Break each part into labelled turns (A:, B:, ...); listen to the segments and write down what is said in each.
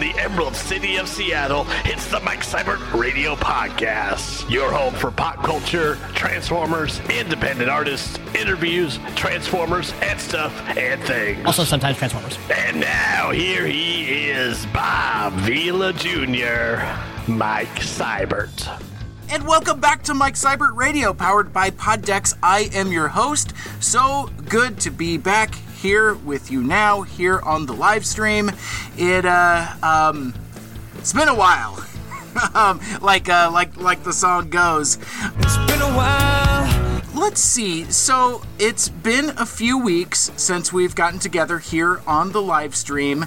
A: from the Emerald City of Seattle, it's the Mike Seibert Radio Podcast. Your home for pop culture, Transformers, independent artists, interviews, Transformers, and stuff and things.
B: Also, sometimes Transformers.
A: And now here he is, Bob Vila Jr., Mike Seibert.
C: And welcome back to Mike Seibert Radio, powered by Poddex. I am your host. So good to be back here with you now, here on the live stream. It uh um it's been a while. um, like uh like like the song goes.
D: It's been a while.
C: Let's see. So it's been a few weeks since we've gotten together here on the live stream.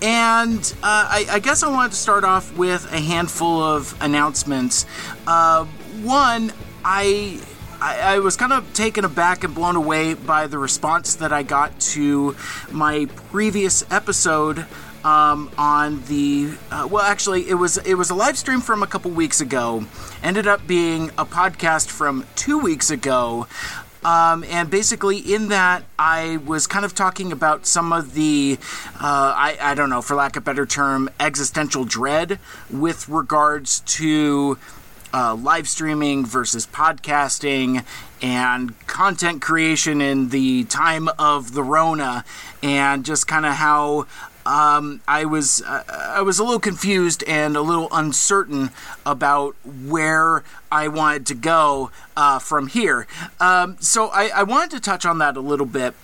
C: And uh, I, I, guess I wanted to start off with a handful of announcements. Uh, one, I, I, I was kind of taken aback and blown away by the response that I got to my previous episode um, on the uh, well actually it was it was a live stream from a couple weeks ago. Ended up being a podcast from two weeks ago. Um, and basically, in that, I was kind of talking about some of the, uh, I, I don't know, for lack of better term, existential dread with regards to uh, live streaming versus podcasting and content creation in the time of the Rona, and just kind of how um, I was uh, I was a little confused and a little uncertain about where I wanted to go uh, from here. Um, so I, I wanted to touch on that a little bit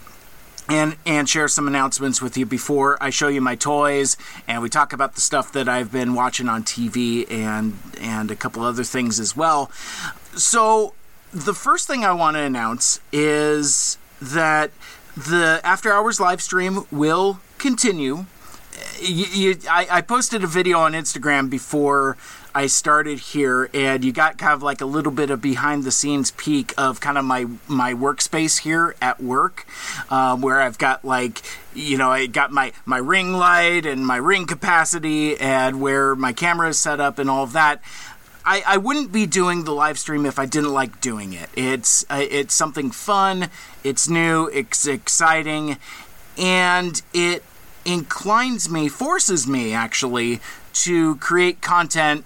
C: and and share some announcements with you before I show you my toys and we talk about the stuff that I've been watching on TV and and a couple other things as well. So the first thing I want to announce is that the after hours live stream will continue you, you, I, I posted a video on Instagram before I started here, and you got kind of like a little bit of behind the scenes peek of kind of my my workspace here at work, um, where I've got like you know I got my my ring light and my ring capacity, and where my camera is set up and all of that. I, I wouldn't be doing the live stream if I didn't like doing it. It's uh, it's something fun, it's new, it's exciting, and it inclines me, forces me actually, to create content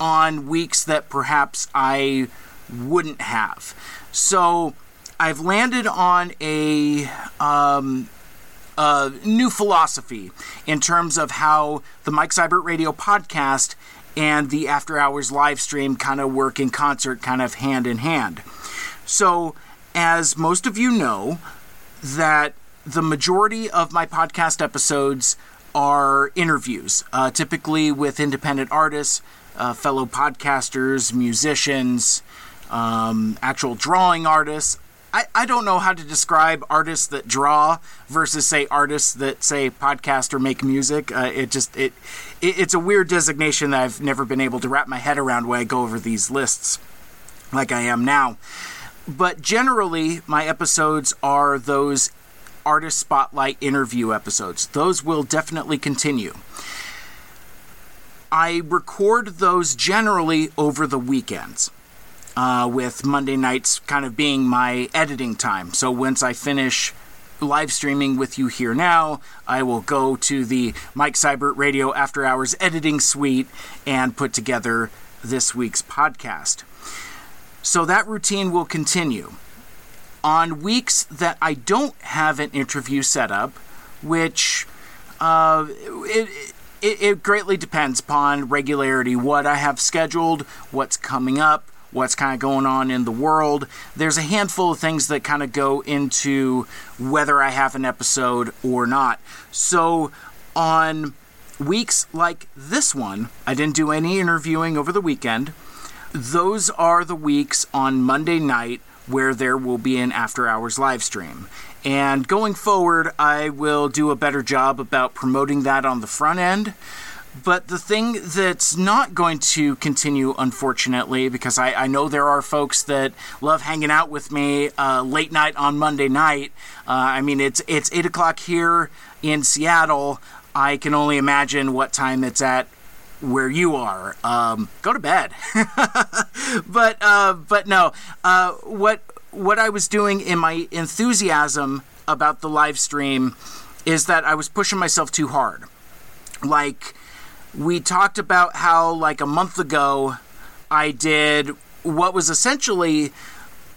C: on weeks that perhaps I wouldn't have. So I've landed on a, um, a new philosophy in terms of how the Mike Seibert Radio podcast and the After Hours live stream kind of work in concert, kind of hand in hand. So, as most of you know, that the majority of my podcast episodes are interviews, uh, typically with independent artists, uh, fellow podcasters, musicians, um, actual drawing artists. I, I don't know how to describe artists that draw versus say artists that say podcast or make music. Uh, it just it, it it's a weird designation that I've never been able to wrap my head around when I go over these lists, like I am now. But generally, my episodes are those artist spotlight interview episodes. Those will definitely continue. I record those generally over the weekends. Uh, with Monday nights kind of being my editing time. So once I finish live streaming with you here now, I will go to the Mike Seibert Radio After Hours editing suite and put together this week's podcast. So that routine will continue on weeks that I don't have an interview set up, which uh, it, it, it greatly depends upon regularity, what I have scheduled, what's coming up, what's kind of going on in the world. There's a handful of things that kind of go into whether I have an episode or not. So on weeks like this one, I didn't do any interviewing over the weekend. Those are the weeks on Monday night where there will be an after hours live stream. And going forward, I will do a better job about promoting that on the front end. But the thing that's not going to continue, unfortunately, because I, I know there are folks that love hanging out with me uh, late night on Monday night. Uh, I mean, it's it's eight o'clock here in Seattle. I can only imagine what time it's at where you are. Um, go to bed. but uh, but no. Uh, what what I was doing in my enthusiasm about the live stream is that I was pushing myself too hard. Like we talked about how, like a month ago, I did what was essentially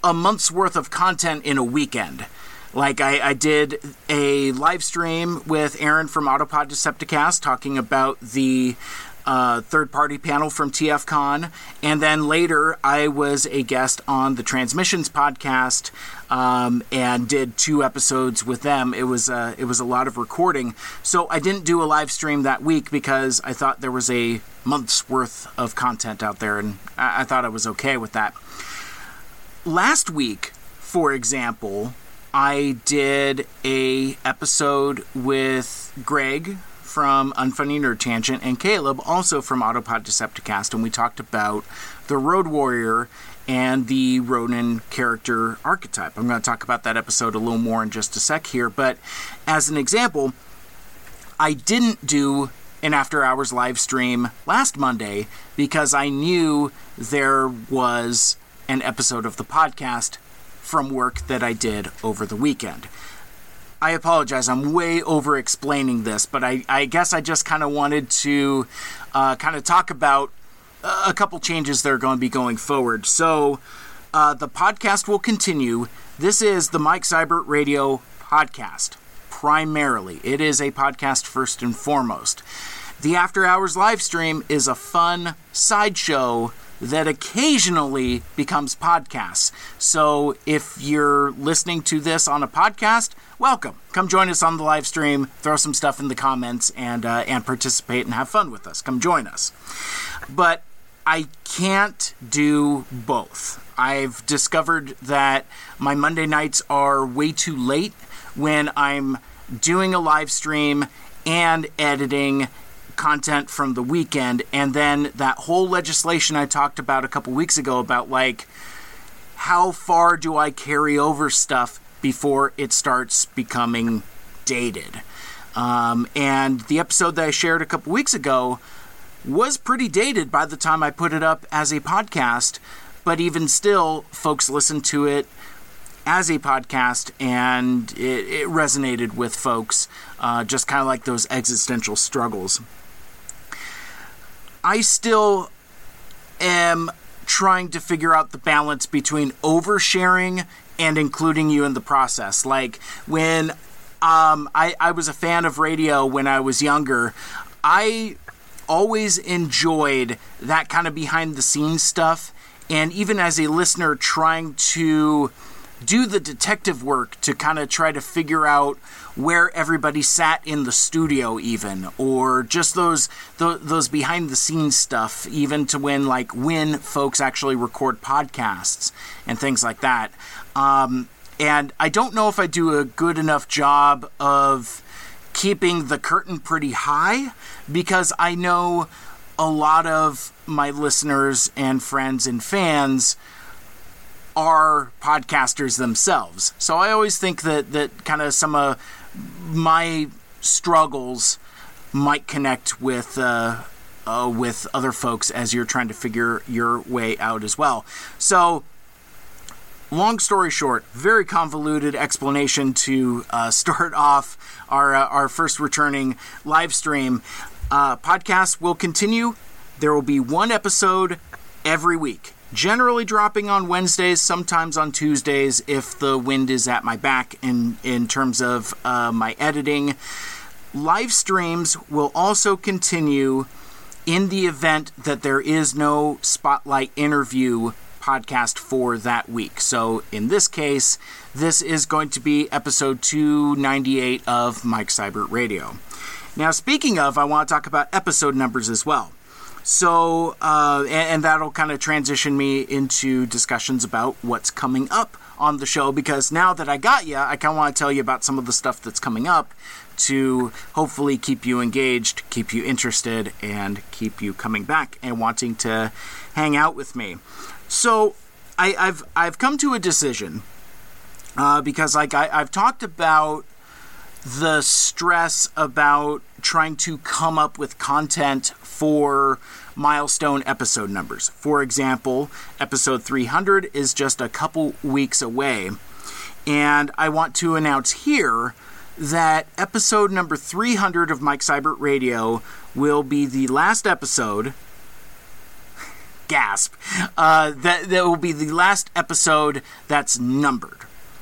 C: a month's worth of content in a weekend. Like I, I did a live stream with Aaron from Autopod Decepticast talking about the uh, third party panel from TFCon. And then later, I was a guest on the Transmissions podcast um, and did two episodes with them. It was, uh, it was a lot of recording. So I didn't do a live stream that week because I thought there was a month's worth of content out there, and I, I thought I was okay with that. Last week, for example, I did a episode with Greg from Unfunny Nerd Tangent and Caleb also from Autopod Decepticast, and we talked about the Road Warrior and the Ronin character archetype. I'm going to talk about that episode a little more in just a sec here, but as an example, I didn't do an after hours live stream last Monday because I knew there was an episode of the podcast from work that I did over the weekend. I apologize. I'm way over explaining this, but I, I guess I just kind of wanted to uh, kind of talk about a couple changes that are going to be going forward. So, uh, the podcast will continue. This is the Mike Seibert Radio podcast, primarily. It is a podcast first and foremost. The After Hours live stream is a fun sideshow that occasionally becomes podcasts. So if you're listening to this on a podcast, welcome. Come join us on the live stream, throw some stuff in the comments, and uh, and participate and have fun with us. Come join us. But I can't do both. I've discovered that my Monday nights are way too late when I'm doing a live stream and editing content from the weekend and then that whole legislation I talked about a couple weeks ago about like how far do I carry over stuff before it starts becoming dated. Um, and the episode that I shared a couple weeks ago was pretty dated by the time I put it up as a podcast, but even still, folks listened to it as a podcast and it, it resonated with folks, uh, just kind of like those existential struggles. I still am trying to figure out the balance between oversharing and including you in the process. Like when um, I, I was a fan of radio when I was younger, I always enjoyed that kind of behind the scenes stuff. And even as a listener, trying to do the detective work to kind of try to figure out where everybody sat in the studio even or just those those behind the scenes stuff even to when like when folks actually record podcasts and things like that. Um, and i don't know if i do a good enough job of keeping the curtain pretty high because i know a lot of my listeners and friends and fans are podcasters themselves. So I always think that that kind of some of my struggles might connect with uh, uh, with other folks as you're trying to figure your way out as well. So. Long story short, very convoluted explanation to uh, start off our uh, our first returning live stream. Uh, podcast will continue. There will be one episode every week generally dropping on Wednesdays, sometimes on Tuesdays if the wind is at my back in, in terms of uh, my editing. Live streams will also continue in the event that there is no spotlight interview podcast for that week. So in this case, this is going to be episode 298 of Mike Seibert Radio. Now, speaking of, I want to talk about episode numbers as well. So, uh, and, and that'll kind of transition me into discussions about what's coming up on the show because now that I got you, I kind of want to tell you about some of the stuff that's coming up to hopefully keep you engaged, keep you interested, and keep you coming back and wanting to hang out with me. So, I, have I've come to a decision uh, because like I, I've talked about the stress about trying to come up with content for milestone episode numbers. For example, episode 300 is just a couple weeks away. And I want to announce here that episode number 300 of Mike Seibert Radio will be the last episode. Gasp. Uh, that, that will be the last episode that's numbered.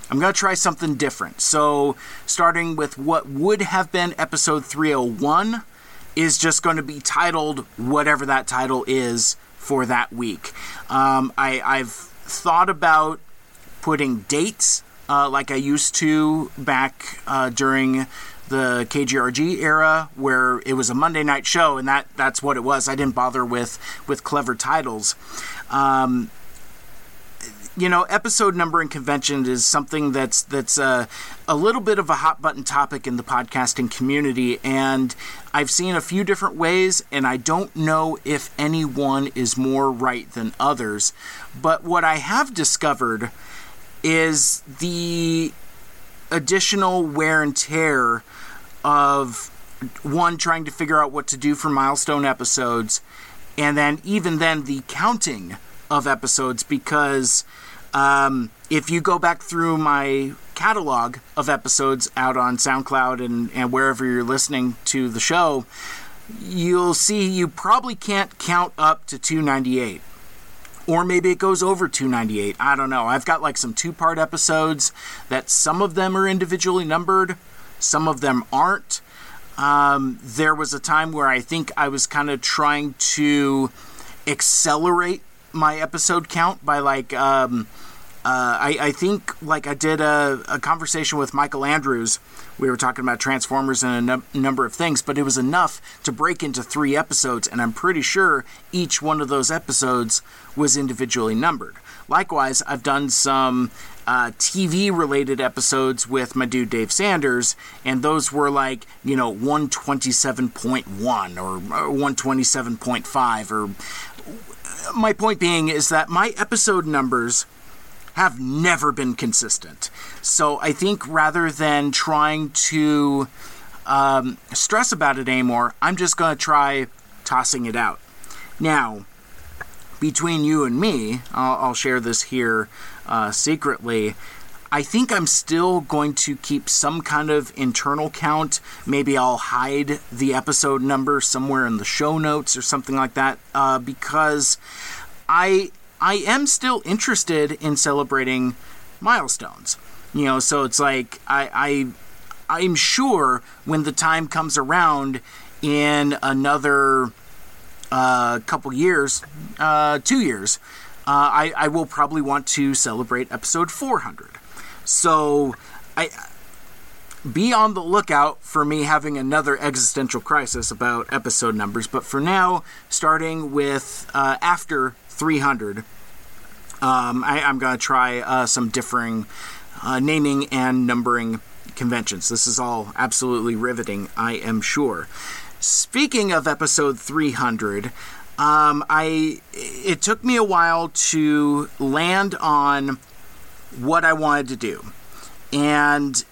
C: I'm going to try something different. So, starting with what would have been episode 301 is just going to be titled whatever that title is for that week. Um, I, I've thought about putting dates uh, like I used to back uh, during the KGRG era, where it was a Monday night show, and that that's what it was. I didn't bother with with clever titles. Um, you know, episode numbering convention is something that's that's a, a little bit of a hot button topic in the podcasting community, and I've seen a few different ways, and I don't know if any one is more right than others. But what I have discovered is the additional wear and tear of one trying to figure out what to do for milestone episodes, and then even then the counting of episodes because um, if you go back through my catalog of episodes out on SoundCloud and, and wherever you're listening to the show, you'll see you probably can't count up to 298. Or maybe it goes over 298. I don't know. I've got like some two part episodes that some of them are individually numbered, some of them aren't. Um, there was a time where I think I was kind of trying to accelerate my episode count by like um, uh, I, I, think like I did a, a, conversation with Michael Andrews. We were talking about Transformers and a num- number of things, but it was enough to break into three episodes, and I'm pretty sure each one of those episodes was individually numbered. Likewise, I've done some uh, TV related episodes with my dude Dave Sanders, and those were like, you know, 127.1 or 127.5 or my point being is that my episode numbers have never been consistent. So I think rather than trying to um, stress about it anymore, I'm just going to try tossing it out. Now, between you and me, I'll, I'll share this here uh, secretly. I think I'm still going to keep some kind of internal count. Maybe I'll hide the episode number somewhere in the show notes or something like that uh, because I I am still interested in celebrating milestones. You know, so it's like I I I'm sure when the time comes around in another uh, couple years, uh, two years, uh, I, I will probably want to celebrate episode 400. So I be on the lookout for me having another existential crisis about episode numbers. But for now, starting with uh, after 300, um, I, am going to try uh, some differing uh, naming and numbering conventions. This is all absolutely riveting, I am sure. Speaking of episode 300, um, I it took me a while to land on what I wanted to do. And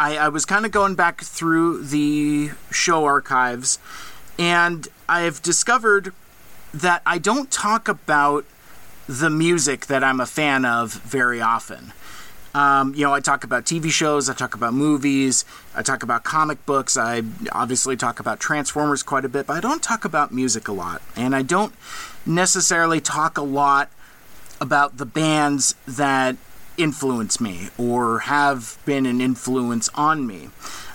C: I, I was kind of going back through the show archives, and I've discovered that I don't talk about the music that I'm a fan of very often. Um, you know, I talk about TV shows, I talk about movies, I talk about comic books, I obviously talk about Transformers quite a bit, but I don't talk about music a lot. And I don't necessarily talk a lot about the bands that influence me or have been an influence on me.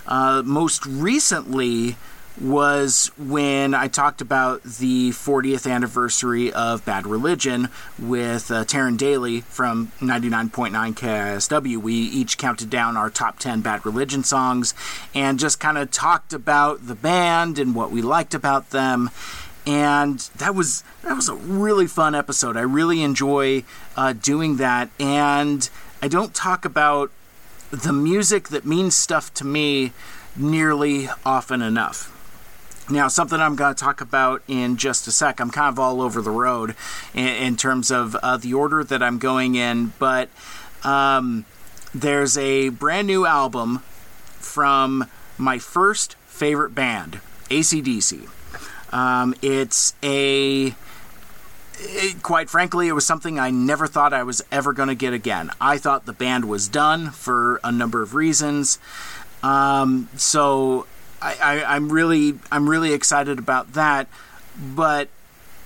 C: Uh, most recently was when I talked about the 40th anniversary of Bad Religion with uh, Taryn Daly from 99.9 KISW. We each counted down our top 10 Bad Religion songs and just kind of talked about the band and what we liked about them and that was that was a really fun episode. I really enjoy uh, doing that, and I don't talk about the music that means stuff to me nearly often enough. Now, something I'm going to talk about in just a sec. I'm kind of all over the road in, in terms of uh, the order that I'm going in, but um, there's a brand new album from my first favorite band, ACDC. Um, it's a. It, quite frankly, it was something I never thought I was ever going to get again. I thought the band was done for a number of reasons. Um, so I, I'm really I'm really excited about that. But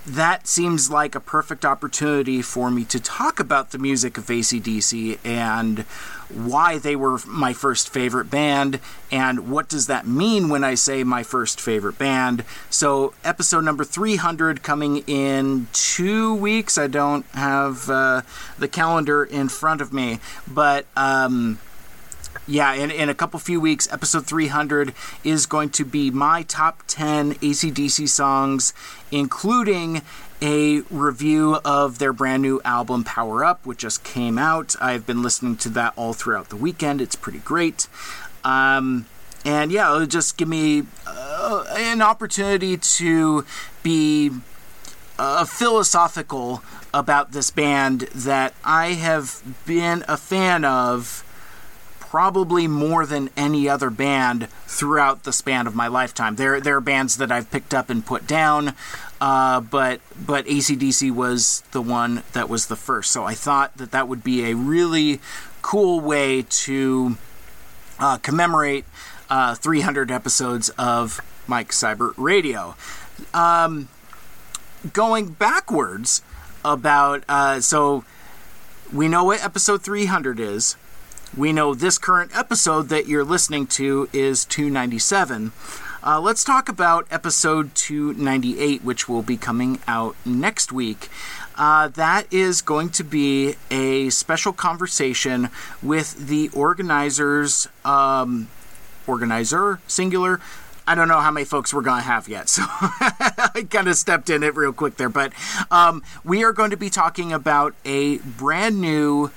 C: that seems like a perfect opportunity for me to talk about the music of ACDC and why they were my first favorite band and what does that mean when I say my first favorite band. So, episode number 300 coming in two weeks. I don't have uh, the calendar in front of me, but. Um, yeah, in, in a couple few weeks, episode 300 is going to be my top 10 ACDC songs, including a review of their brand new album, Power Up, which just came out. I've been listening to that all throughout the weekend. It's pretty great. Um, and yeah, it'll just give me uh, an opportunity to be uh, philosophical about this band that I have been a fan of probably more than any other band throughout the span of my lifetime. There, there are bands that I've picked up and put down, uh, but but ACDC was the one that was the first. So I thought that that would be a really cool way to uh, commemorate uh, 300 episodes of Mike Seibert Radio. Um, going backwards about uh, so we know what episode 300 is we know this current episode that you're listening to is 297. Uh, let's talk about episode 298, which will be coming out next week. Uh, that is going to be a special conversation with the organizers, um, organizer, singular. I don't know how many folks we're going to have yet, so I kind of stepped in it real quick there. But um, we are going to be talking about a brand new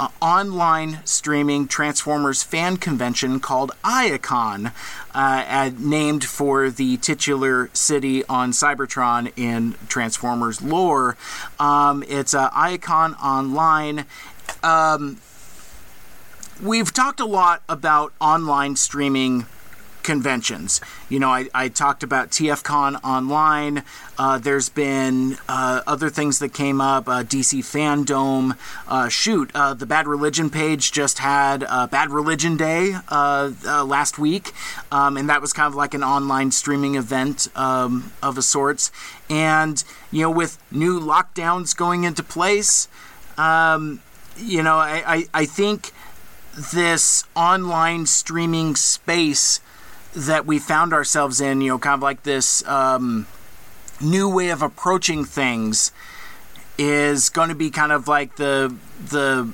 C: uh, online streaming Transformers fan convention called Iacon, uh, named for the titular city on Cybertron in Transformers lore. Um, it's uh, Iacon Online. Um, we've talked a lot about online streaming conventions. You know, I, I talked about TFCon online. Uh, there's been uh, other things that came up. Uh, DC Fandom. Uh, shoot, uh, the Bad Religion page just had Bad Religion Day uh, last week, um, and that was kind of like an online streaming event um, of a sorts. And you know, with new lockdowns going into place, um, you know, I, I, I think this online streaming space that we found ourselves in, you know, kind of like this um, new way of approaching things is going to be kind of like the the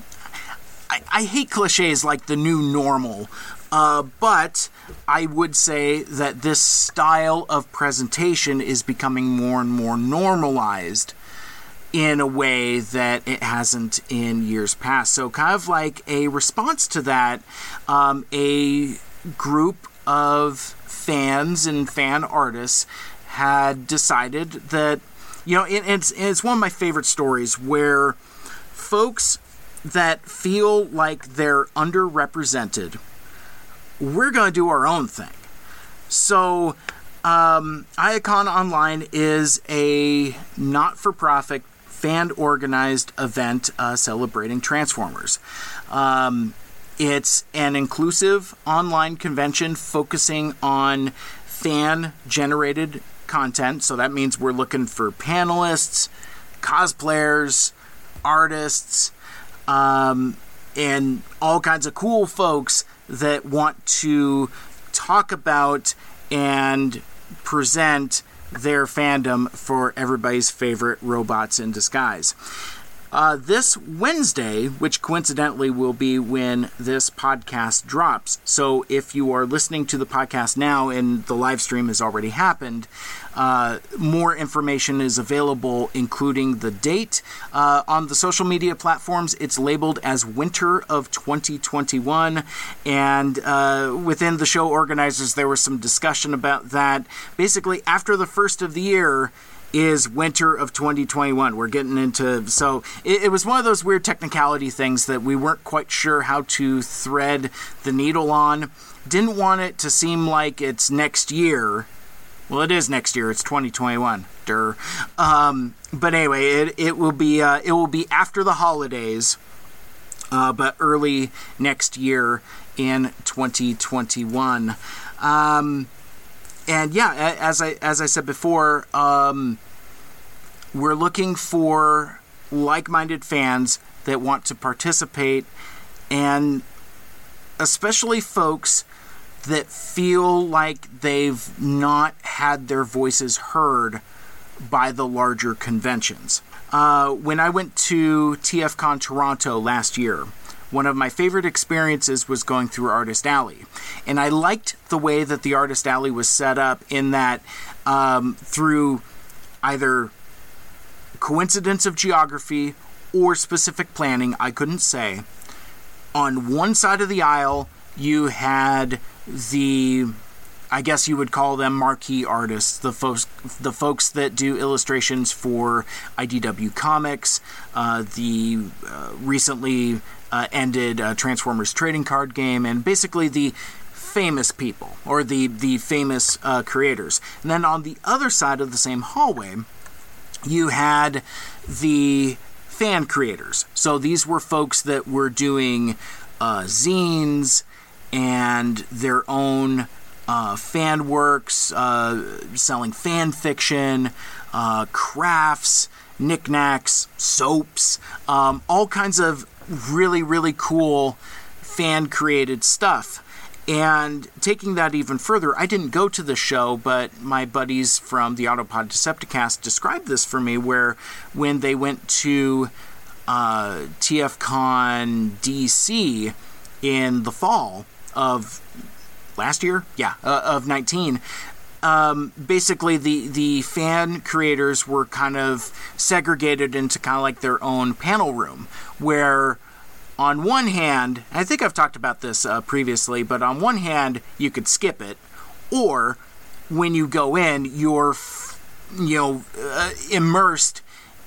C: I, I hate cliches like the new normal, uh, but I would say that this style of presentation is becoming more and more normalized in a way that it hasn't in years past. So, kind of like a response to that, um, a group of fans and fan artists had decided that, you know, it, it's, it's one of my favorite stories where folks that feel like they're underrepresented, we're going to do our own thing. So, um, Online is a not for profit, fan organized event uh, celebrating Transformers. Um, it's an inclusive online convention focusing on fan generated content. So that means we're looking for panelists, cosplayers, artists, um, and all kinds of cool folks that want to talk about and present their fandom for everybody's favorite robots in disguise. Uh, this Wednesday, which coincidentally will be when this podcast drops. So if you are listening to the podcast now and the live stream has already happened, uh, more information is available, including the date. Uh, on the social media platforms, it's labeled as Winter of 2021. And uh, within the show organizers, there was some discussion about that. Basically, after the first of the year, is winter of 2021. We're getting into so it, it, was one of those weird technicality things that we weren't quite sure how to thread the needle on. Didn't want it to seem like it's next year. Well, it is next year. It's 2021. Der. Um, but anyway, it, it will be uh, it will be after the holidays. uh, but early next year in 2021. Um, and yeah, as I as I said before, um, we're looking for like-minded fans that want to participate, and especially folks that feel like they've not had their voices heard by the larger conventions. Uh, when I went to TFCon Toronto last year, one of my favorite experiences was going through Artist Alley. And I liked the way that the Artist Alley was set up in that um, through either coincidence of geography or specific planning, I couldn't say. On one side of the aisle, you had the I guess you would call them marquee artists, the folks, the folks that do illustrations for IDW Comics, uh, the uh, recently uh, ended uh, Transformers trading card game, and basically the famous people or the the famous uh, creators. And then on the other side of the same hallway, you had the fan creators. So these were folks that were doing uh, zines and their own uh, fan works, uh, selling fan fiction, uh, crafts, knickknacks, soaps, um, all kinds of really, really cool fan created stuff. And taking that even further, I didn't go to the show, but my buddies from the Autopod Decepticast described this for me where when they went to uh, TFCon DC in the fall of last year, yeah, uh, of 19. Um, basically, the the fan creators were kind of segregated into kind of like their own panel room, where on one hand, I think I've talked about this uh, previously, but on one hand, you could skip it, or when you go in, you're you know uh, immersed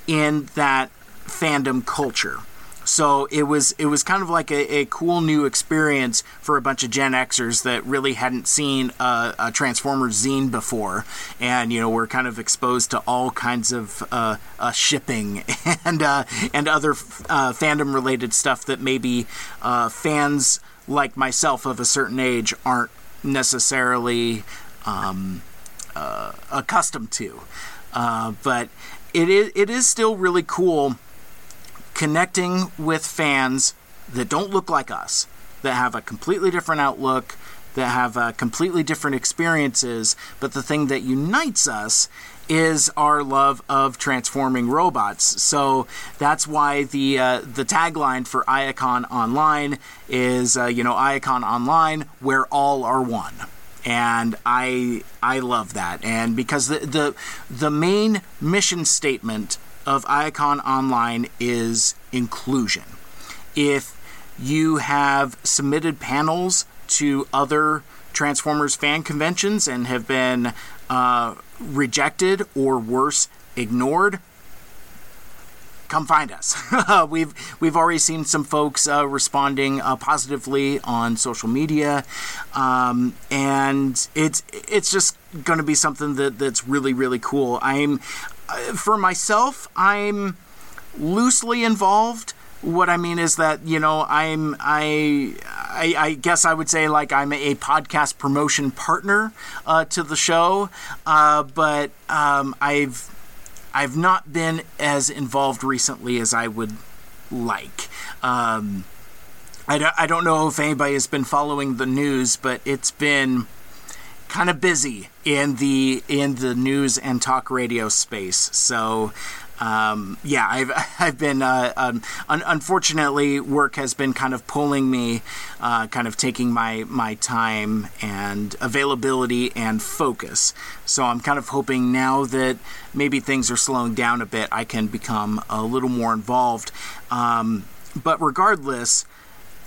C: in that fandom culture. So it was it was kind of like a, a, cool new experience for a bunch of Gen Xers that really hadn't seen a, a Transformers zine before, and you know we're kind of exposed to all kinds of uh, uh, shipping and uh, and other uh, fandom related stuff that maybe uh, fans like myself of a certain age aren't necessarily um, uh, accustomed to. but it is it is still really cool connecting with fans that don't look like us, that have a completely different outlook, that have uh, completely different experiences, but the thing that unites us is our love of transforming robots. So that's why the uh, the tagline for Iacon Online is uh, you know Iacon Online where all are one. And I I love that. And because the the the main mission statement of Iacon Online is inclusion. If you have submitted panels to other Transformers fan conventions and have been uh, rejected or worse, ignored, come find us. we've we've already seen some folks uh, responding uh, positively on social media, um, and it's it's just going to be something that that's really really cool. I'm for myself, I'm loosely involved. What I mean is that you know I'm I I, I guess I would say like I'm a podcast promotion partner uh, to the show, uh, but um, I've I've not been as involved recently as I would like. Um, I, don't, I don't know if anybody has been following the news, but it's been kind of busy in the in the news and talk radio space. So. Um, yeah, I've I've been uh, um, un- unfortunately work has been kind of pulling me, uh, kind of taking my my time and availability and focus. So I'm kind of hoping now that maybe things are slowing down a bit, I can become a little more involved. Um, but regardless,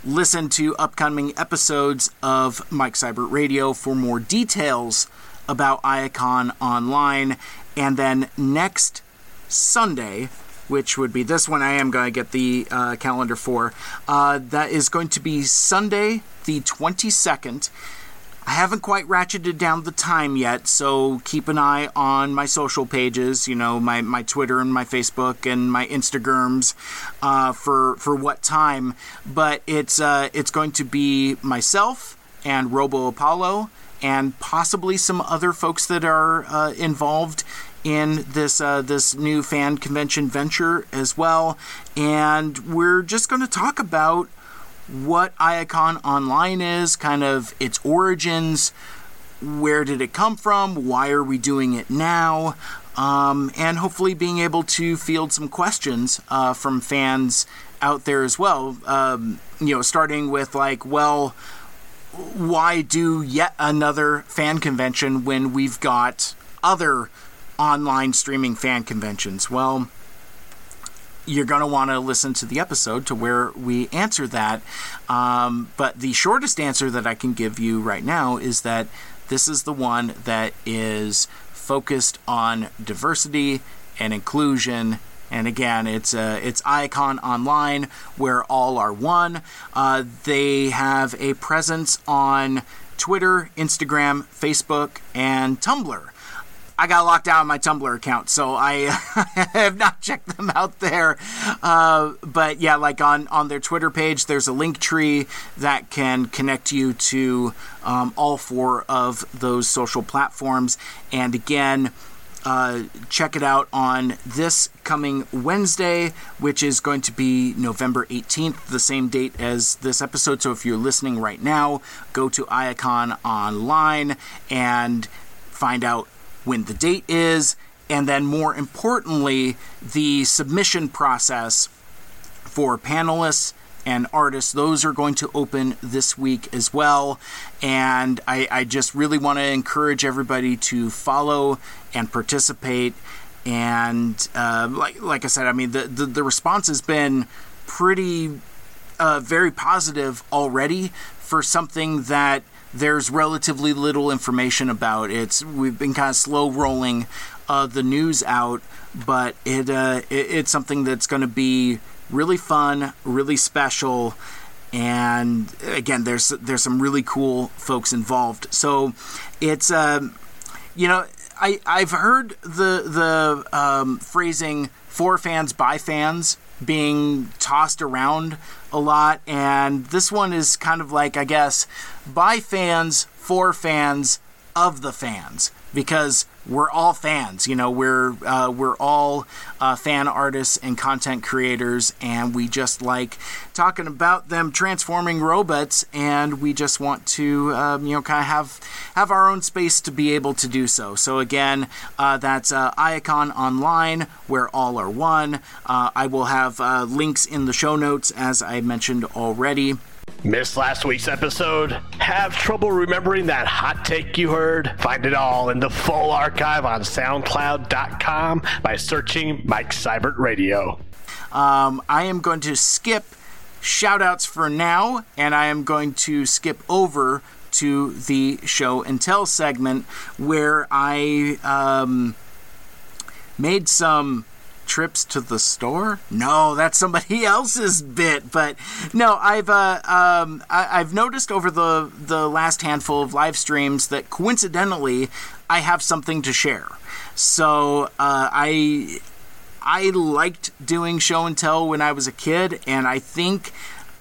C: listen to upcoming episodes of Mike Seibert Radio for more details about Iacon Online. And then next Sunday, which would be this one, I am going to get the uh, calendar for, uh, that is going to be Sunday, the 22nd. I haven't quite ratcheted down the time yet, so keep an eye on my social pages, you know, my, my Twitter and my Facebook and my Instagrams uh, for for what time. But it's uh, it's going to be myself and Robo Apollo and possibly some other folks that are uh, involved in this uh, this new fan convention venture as well. And we're just going to talk about what Iacon Online is, kind of its origins, where did it come from, why are we doing it now, um, and hopefully being able to field some questions uh, from fans out there as well. Um, you know, starting with like, well, why do yet another fan convention when we've got other online streaming fan conventions? Well, you're going to want to listen to the episode to where we answer that. Um, but the shortest answer that I can give you right now is that this is the one that is focused on diversity and inclusion. And again, it's uh, it's Iacon Online, where all are one. Uh, they have a presence on Twitter, Instagram, Facebook, and Tumblr. I got locked out of my Tumblr account, so I, have not checked them out there. Uh, but yeah, like on on their Twitter page, there's a link tree that can connect you to um, all four of those social platforms. And again. Uh, check it out on this coming Wednesday, which is going to be November 18th, the same date as this episode. So if you're listening right now, go to Iacon Online and find out when the date is, and then more importantly, the submission process for panelists and artists. Those are going to open this week as well. And I, I just really want to encourage everybody to follow and participate. And uh, like like I said, I mean the, the, the response has been pretty uh, very positive already for something that there's relatively little information about. It's we've been kind of slow rolling uh, the news out, but it, uh, it it's something that's going to be really fun, really special, and again, there's there's some really cool folks involved. So it's um, you know I I've heard the the um, phrasing for fans by fans being tossed around a lot, and this one is kind of like, I guess, by fans, for fans, of the fans, because we're all fans. You know, we're uh, we're all uh, fan artists and content creators, and we just like talking about them transforming robots, and we just want to um, you know kind of have have our own space to be able to do so. So again, uh, that's uh, Iacon Online, where all are one. Uh, I will have uh, links in the show notes as I mentioned already.
A: Missed last week's episode? Have trouble remembering that hot take you heard? Find it all in the full archive on SoundCloud.com by searching Mike Seibert Radio.
C: Um, I am going to skip shoutouts for now, and I am going to skip over to the show and tell segment where I um, made some trips to the store? No, that's somebody else's bit. But no, I've uh, um, I, have noticed over the the last handful of live streams that coincidentally I have something to share. So uh, I I liked doing show and tell when I was a kid, and I think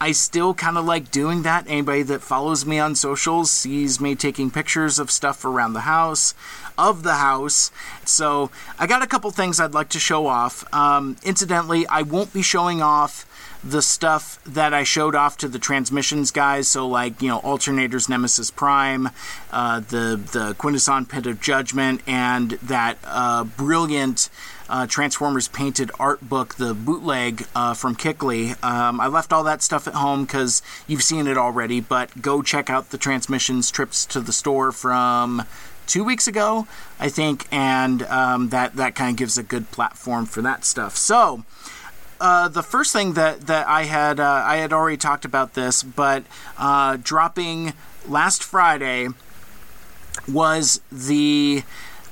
C: I still kind of like doing that. Anybody that follows me on socials sees me taking pictures of stuff around the house, of the house. So I got a couple things I'd like to show off. Um, incidentally, I won't be showing off the stuff that I showed off to the transmissions guys. So like you know alternators Nemesis Prime, uh, the the Quintesson Pit of Judgment, and that uh, brilliant uh, Transformers painted art book, the bootleg uh, from Kickley. Um, I left all that stuff at home because you've seen it already, but go check out the transmissions trips to the store from two weeks ago, I think, and um, that that kind of gives a good platform for that stuff. So. Uh, the first thing that, that I had uh, I had already talked about this, but uh, dropping last Friday was the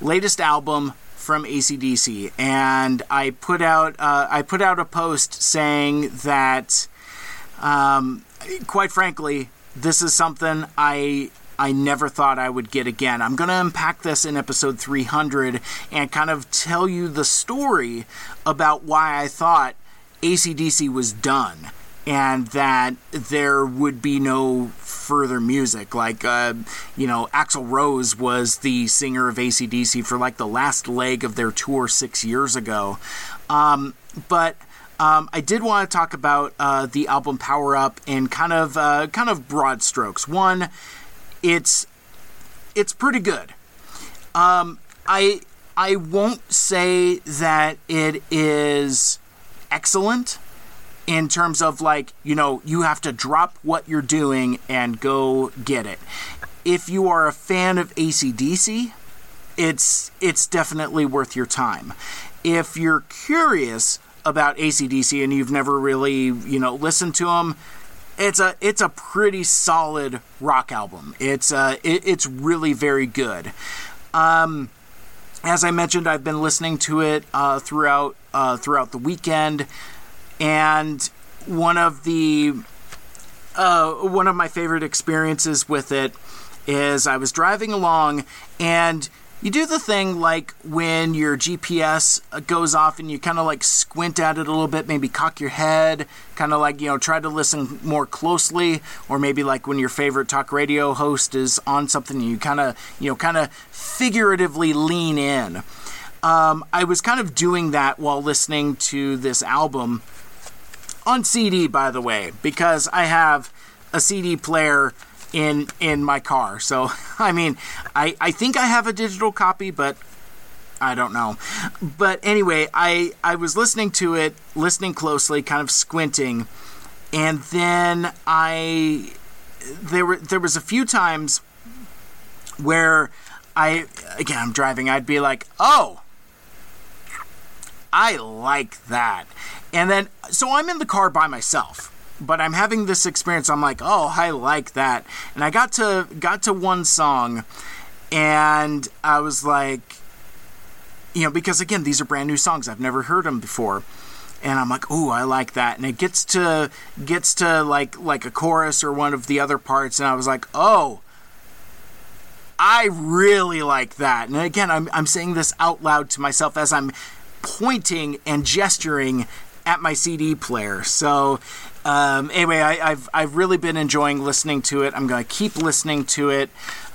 C: latest album from ACDC, and I put out uh, I put out a post saying that, um, quite frankly, this is something I I never thought I would get again. I'm going to unpack this in episode 300 and kind of tell you the story about why I thought ACDC was done and that there would be no further music. Like, uh, you know, Axl Rose was the singer of ACDC for like the last leg of their tour six years ago. Um, but. Um, I did want to talk about uh, the album Power Up in kind of uh, kind of broad strokes. One, it's it's pretty good. Um, I I won't say that it is excellent in terms of like you know you have to drop what you're doing and go get it. If you are a fan of ACDC, it's it's definitely worth your time. If you're curious about ACDC and you've never really, you know, listened to them, it's a it's a pretty solid rock album. It's uh it, it's really very good. Um, as I mentioned, I've been listening to it uh, throughout uh, throughout the weekend, and one of the uh, one of my favorite experiences with it is I was driving along and you do the thing like when your GPS goes off and you kind of like squint at it a little bit, maybe cock your head, kind of like, you know, try to listen more closely, or maybe like when your favorite talk radio host is on something, and you kind of, you know, kind of figuratively lean in. Um, I was kind of doing that while listening to this album on CD, by the way, because I have a CD player in in my car. So I mean, I I think I have a digital copy, but I don't know. But anyway, I I was listening to it, listening closely, kind of squinting, and then I there were there was a few times where I again I'm driving, I'd be like, "Oh, I like that." And then so I'm in the car by myself but I'm having this experience. I'm like, oh, I like that. And I got to got to one song, and I was like, you know, because again, these are brand new songs. I've never heard them before. And I'm like, "Ooh, I like that." And it gets to gets to like like a chorus or one of the other parts, and I was like, "Oh, I really like that." And again, I'm I'm saying this out loud to myself as I'm pointing and gesturing at my CD player. So um, anyway, I, have I've really been enjoying listening to it. I'm going to keep listening to it,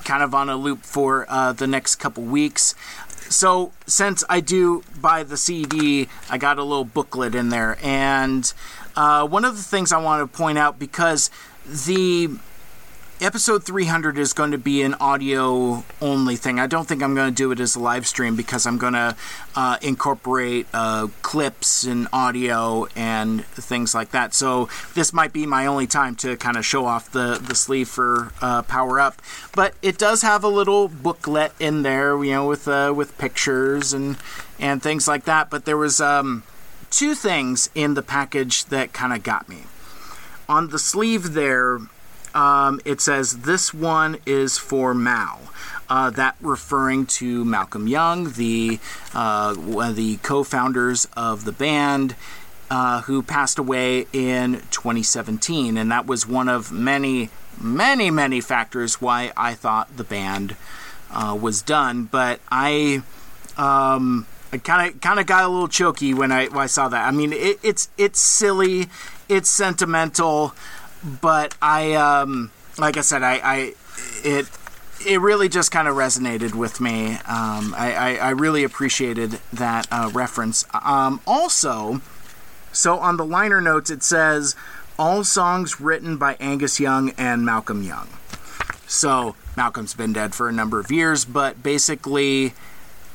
C: kind of on a loop for uh, the next couple weeks. So since I do buy the CD, I got a little booklet in there, and uh, one of the things I want to point out because the episode 300 is going to be an audio only thing. I don't think I'm going to do it as a live stream because I'm going to uh, incorporate uh, clips and audio and things like that. So this might be my only time to kind of show off the, the sleeve for uh, Power Up. But it does have a little booklet in there, you know, with uh, with pictures and and things like that. But there was um, two things in the package that kind of got me. On the sleeve there, um, it says this one is for Mal. Uh, that referring to Malcolm Young, the uh, one of the co-founders of the band, uh, who passed away in 2017, and that was one of many, many, many factors why I thought the band uh, was done. But I, um, I kind of kind of got a little choky when I when I saw that. I mean, it, it's it's silly, it's sentimental but I, um, like I said, I, I it it really just kind of resonated with me. Um, I, I, I, really appreciated that uh, reference. Um, also, so on the liner notes, it says all songs written by Angus Young and Malcolm Young. So Malcolm's been dead for a number of years, but basically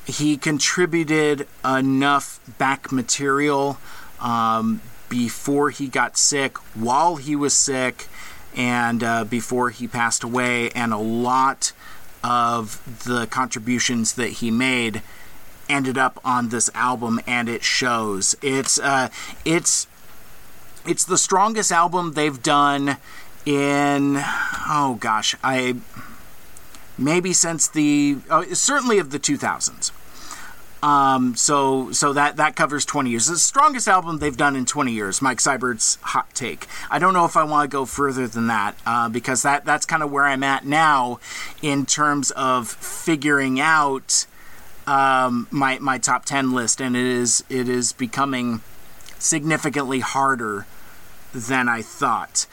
C: he contributed enough back material um, before he got sick, while he was sick, and uh, before he passed away, and a lot of the contributions that he made ended up on this album, and it shows. It's uh, it's it's the strongest album they've done in oh gosh, I maybe since the oh, certainly of the 2000s. Um, so so that that covers 20 years. The strongest album they've done in 20 years. Mike Seibert's hot take. I don't know if I want to go further than that uh, because that that's kind of where I'm at now in terms of figuring out um, my my top 10 list, and it is it is becoming significantly harder than I thought.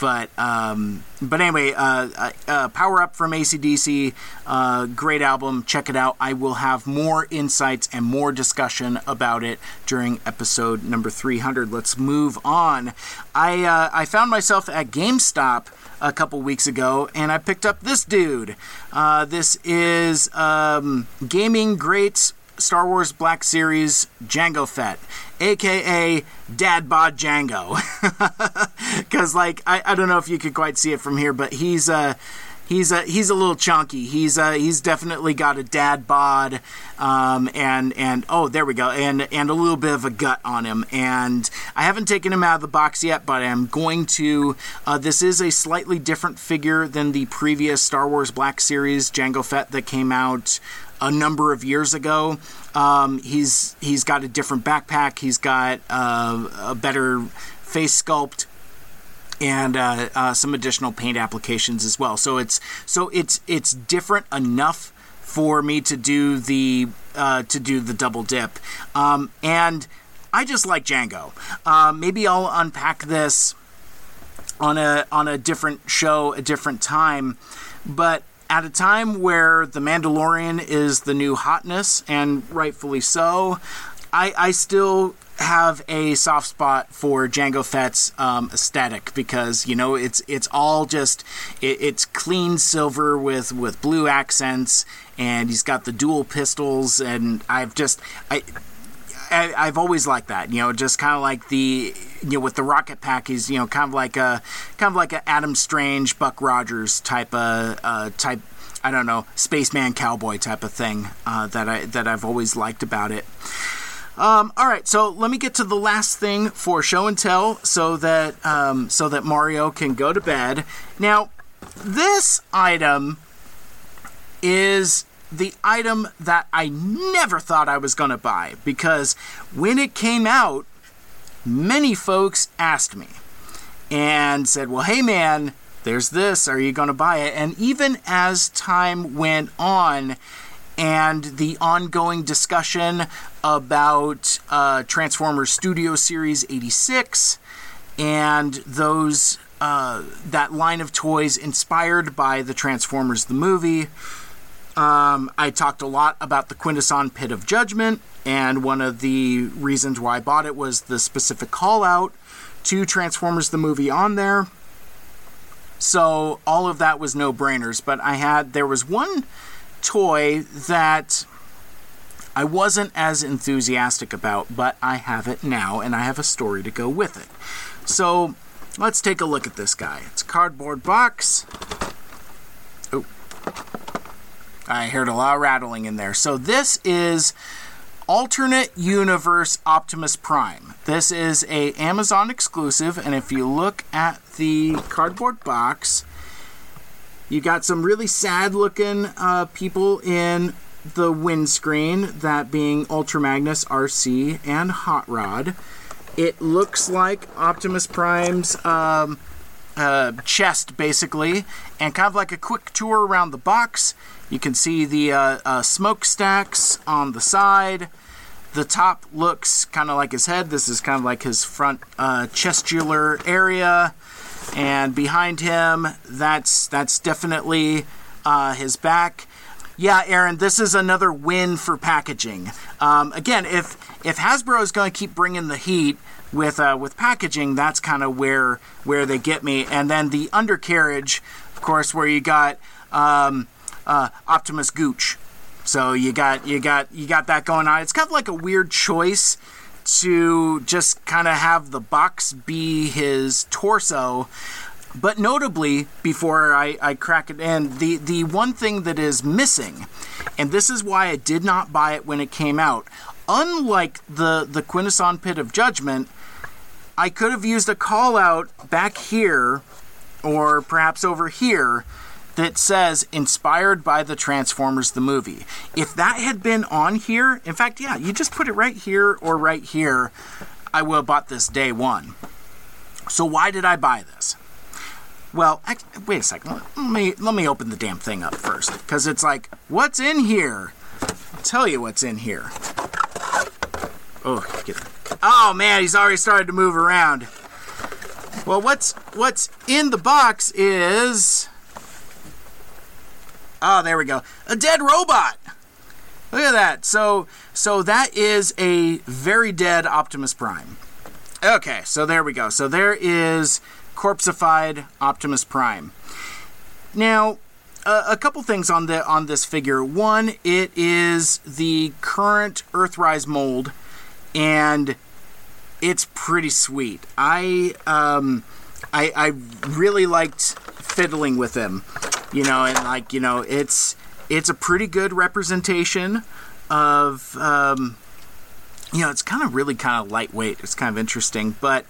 C: But um, but anyway, uh, uh, uh, Power Up from ACDC, uh, great album. Check it out. I will have more insights and more discussion about it during episode number 300. Let's move on. I uh, I found myself at GameStop a couple weeks ago, and I picked up this dude. Uh, this is um, gaming great Star Wars Black Series Jango Fett, aka Dad Bod Jango. Because, like, I, I don't know if you could quite see it from here, but he's uh, he's a he's a little chunky. He's uh, he's definitely got a dad bod, um, and and oh there we go, and and a little bit of a gut on him. And I haven't taken him out of the box yet, but I'm going to. Uh, this is a slightly different figure than the previous Star Wars Black Series Jango Fett that came out a number of years ago. Um, he's he's got a different backpack. He's got uh, a better face sculpt and uh, uh, some additional paint applications as well. So it's so it's it's different enough for me to do the uh, to do the double dip, um, and I just like Jango. Uh, maybe I'll unpack this on a on a different show, a different time, but at a time where The Mandalorian is the new hotness, and rightfully so, I, I still have a soft spot for Jango Fett's um, aesthetic because you know it's it's all just it, it's clean silver with with blue accents, and he's got the dual pistols, and I've just I. I, have always liked that, you know, just kind of like the, you know, with the rocket pack, he's, you know, kind of like a, kind of like a Adam Strange, Buck Rogers type of, uh, type, I don't know, spaceman cowboy type of thing uh, that I that I've always liked about it. Um, all right, so let me get to the last thing for show and tell, so that um, so that Mario can go to bed. Now, this item is the item that I never thought I was going to buy because when it came out, many folks asked me and said, "Well, hey man, there's this. Are you going to buy it?" And even as time went on and the ongoing discussion about uh, Transformers Studio Series 86 and those uh, that line of toys inspired by the Transformers the movie. Um, I talked a lot about the Quintesson Pit of Judgment, and one of the reasons why I bought it was the specific call out to Transformers the movie on there. So all of that was no brainers, but I had there was one toy that I wasn't as enthusiastic about, but I have it now and I have a story to go with it. So let's take a look at this guy. It's cardboard box. Oh, I heard a lot of rattling in there. So this is alternate universe Optimus Prime. This is a Amazon exclusive, and if you look at the cardboard box, you got some really sad looking uh, people in the windscreen, that being Ultra Magnus, Arcee, and Hot Rod. It looks like Optimus Prime's um, uh, chest, basically, and kind of like a quick tour around the box. You can see the uh, uh, smokestacks on the side. The top looks kind of like his head. This is kind of like his front uh, chestular area, and behind him, that's that's definitely uh, his back yeah, Aaron, this is another win for packaging. Um, again, if if Hasbro is going to keep bringing the heat with uh, with packaging, that's kind of where where they get me. And then the undercarriage, of course, where you got um, uh, Optimus Gooch. So you got you got you got that going on. It's kind of like a weird choice to just kind of have the box be his torso but notably, before I, I crack it in, the, the one thing that is missing, and this is why I did not buy it when it came out, unlike the, the Quintesson Pit of Judgment, I could have used a call out back here or perhaps over here that says inspired by the Transformers the movie. If that had been on here, in fact, yeah, you just put it right here or right here, I would have bought this day one. So why did I buy this? Well, wait a second. Let me let me open the damn thing up first because it's like, what's in here? I'll tell you what's in here. Oh, get Oh man, he's already started to move around. Well, what's what's in the box is Oh, there we go. A dead robot. Look at that. So so that is a very dead Optimus Prime. Okay, so there we go. So there is corpseified Optimus Prime. Now, uh, a couple things on the on this figure. One, it is the current Earthrise mold, and it's pretty sweet. I um, I, I really liked fiddling with him, you know, and like you know, it's it's a pretty good representation of um, you know, it's kind of really kind of lightweight. It's kind of interesting, but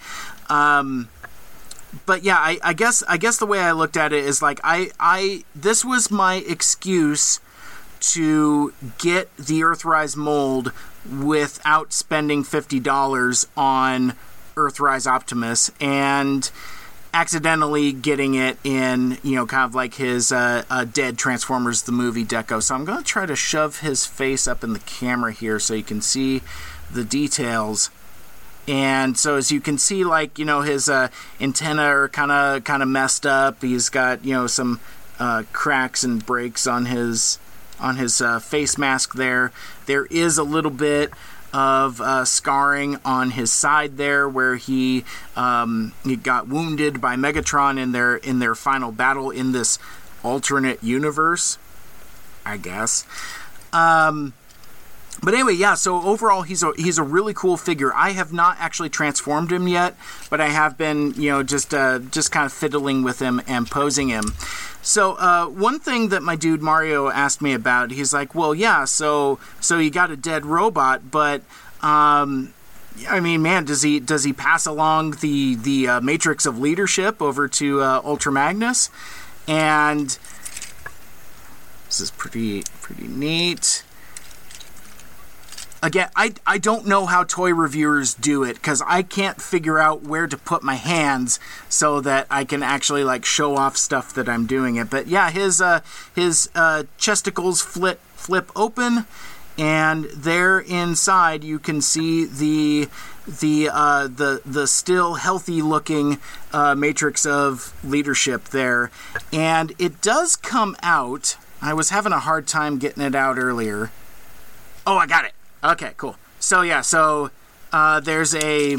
C: um, but yeah, I, I guess I guess the way I looked at it is like I I this was my excuse to get the Earthrise mold without spending fifty dollars on Earthrise Optimus and accidentally getting it in, you know, kind of like his uh, uh, dead Transformers the movie deco. So I'm going to try to shove his face up in the camera here so you can see the details. And so as you can see like you know his uh, antenna are kind of kind of messed up. He's got you know some uh, cracks and breaks on his on his uh, face mask there. There is a little bit of uh, scarring on his side there where he um, he got wounded by Megatron in their in their final battle in this alternate universe I guess. Um, but anyway, yeah. So overall, he's a he's a really cool figure. I have not actually transformed him yet, but I have been, you know, just uh, just kind of fiddling with him and posing him. So uh, one thing that my dude Mario asked me about, he's like, "Well, yeah. So so you got a dead robot, but." Um, I mean, man, does he does he pass along the the uh, matrix of leadership over to uh, Ultra Magnus? And this is pretty pretty neat again, I, I don't know how toy reviewers do it because I can't figure out where to put my hands so that I can actually like show off stuff that I'm doing it. But yeah, his uh, his uh, chesticles flip flip open, and there inside you can see the the uh, the the still healthy looking uh, matrix of leadership there, and it does come out. I was having a hard time getting it out earlier. Oh, I got it. Okay, cool. So yeah, so uh, there's a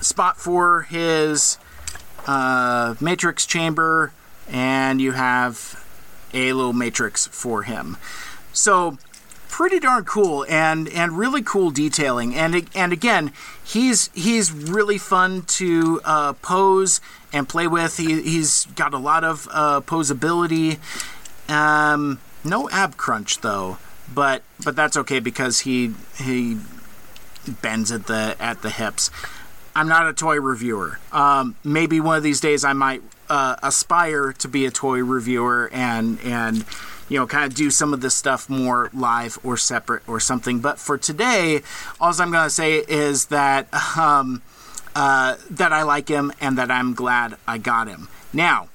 C: spot for his uh, matrix chamber, and you have a little matrix for him. So pretty darn cool and and really cool detailing and and again he's he's really fun to uh, pose and play with he, he's got a lot of uh, posability um, no ab crunch though but but that's okay because he he bends at the at the hips. I'm not a toy reviewer. Um, maybe one of these days I might uh, aspire to be a toy reviewer and and you know kind of do some of this stuff more live or separate or something. But for today, all I'm going to say is that um, uh, that I like him and that I'm glad I got him. Now,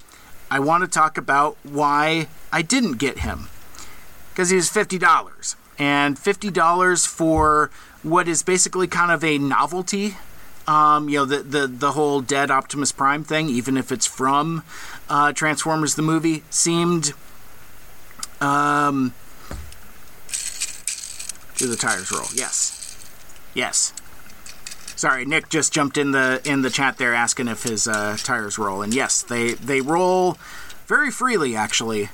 C: I want to talk about why I didn't get him because he was $50. And $50 for what is basically kind of a novelty. Um, you know, the, the, the whole dead Optimus Prime thing, even if it's from uh, Transformers the movie, seemed. Um, do the tires roll? Yes. Yes. Sorry, Nick just jumped in the in the chat there asking if his uh, tires roll, and yes, they they roll very freely actually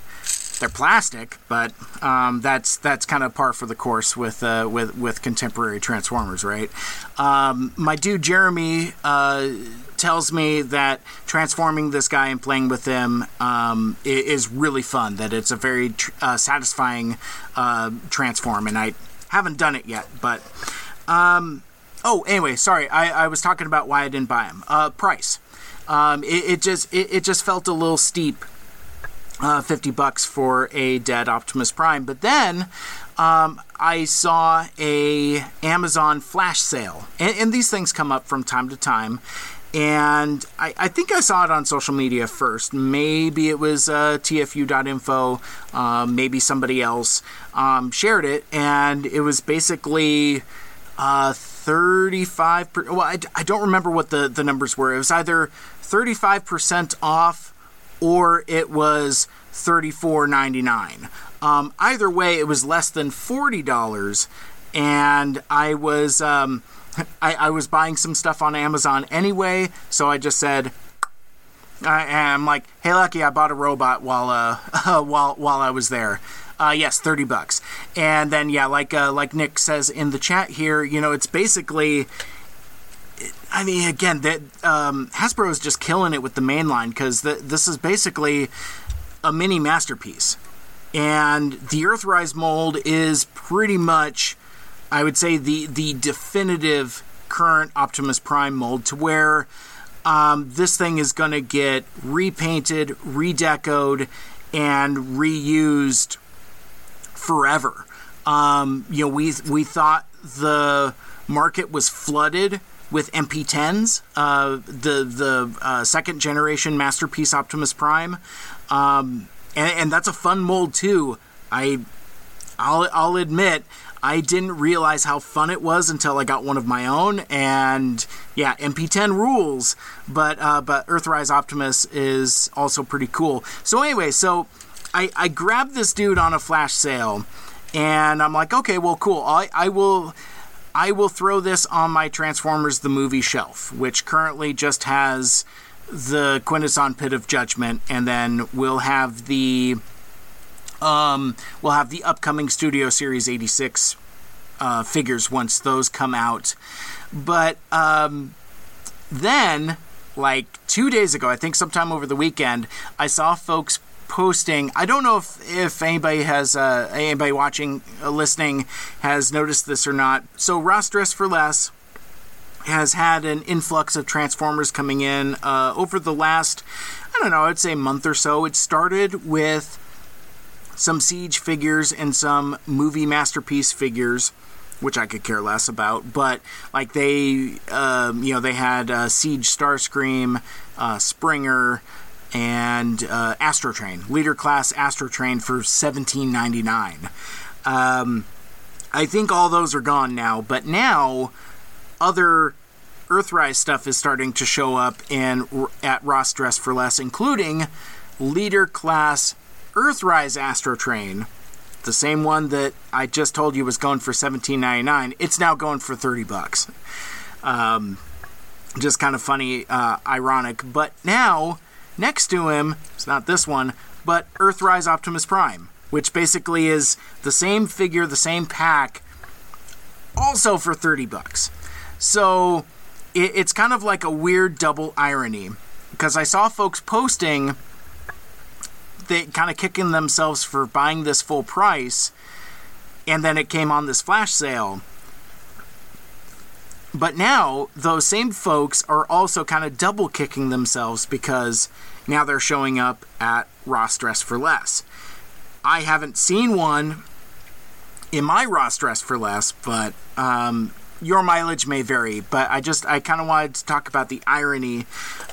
C: they're plastic, but um, that's that's kind of par for the course with uh, with with contemporary Transformers, right? Um, my dude Jeremy uh, tells me that transforming this guy and playing with him um, is really fun. That it's a very tr- uh, satisfying uh, transform, and I haven't done it yet, but. Um, oh, anyway, sorry. I, I was talking about why I didn't buy him. Uh, price. Um, it, it, just it, it just felt a little steep uh, 50 bucks for a dead Optimus Prime. But then um, I saw a Amazon flash sale, and, and, these things come up from time to time. And I, I, think I saw it on social media first. Maybe it was uh, tfu.info, uh, maybe somebody else um, shared it, and it was basically uh, 35 per, well I, I don't remember what the, the numbers were it was either 35% off or it was $34.99 um, either way it was less than $40 and i was um, I, I was buying some stuff on amazon anyway so i just said I, am like hey lucky i bought a robot while uh, while while i was there uh, yes, thirty bucks. And then yeah, like uh, like Nick says in the chat here, you know, it's basically. I mean, again, that um, Hasbro is just killing it with the mainline because this is basically a mini masterpiece, and the Earthrise mold is pretty much, I would say, the the definitive current Optimus Prime mold to where um, this thing is going to get repainted, redecoed, and reused forever. Um, you know, we we thought the market was flooded with MP10s, uh, the the uh, second generation masterpiece Optimus Prime, um, and, and, that's a fun mold too. I I'll I'll admit I didn't realize how fun it was until I got one of my own, and yeah, MP10 rules. But uh, but Earthrise Optimus is also pretty cool. So anyway, so I, I grabbed this dude on a flash sale, and I'm like, okay, well, cool. I, I will. I will throw this on my Transformers the movie shelf, which currently just has the Quintesson Pit of Judgment, and then we'll have the um, we'll have the upcoming Studio Series 86 uh, figures once those come out. But um, then, like two days ago, I think sometime over the weekend, I saw folks posting. I don't know if, if anybody has uh, anybody watching, uh, listening, has noticed this or not. So Ross Dress for Less has had an influx of Transformers coming in uh, over the last, I don't know, I'd say month or so. It started with some Siege figures and some movie masterpiece figures which I could care less about. But like they, um, you know, they had uh, Siege Starscream, uh, Springer, and uh, Astrotrain, leader class Astrotrain for seventeen ninety nine. Um, I think all those are gone now, but now other Earthrise stuff is starting to show up in at Ross Dress for Less, including leader class Earthrise Astrotrain, the same one that I just told you was going for seventeen ninety nine. It's now going for thirty bucks. Um, just kind of funny, uh, ironic. But now Next to him, it's not this one, but Earthrise Optimus Prime, which basically is the same figure, the same pack, also for 30 bucks. So it, it's kind of like a weird double irony because I saw folks posting they kind of kicking themselves for buying this full price and then it came on this flash sale but now those same folks are also kind of double kicking themselves because now they're showing up at Ross Dress for Less. I haven't seen one in my Ross Dress for Less, but um, your mileage may vary. But I just I kind of wanted to talk about the irony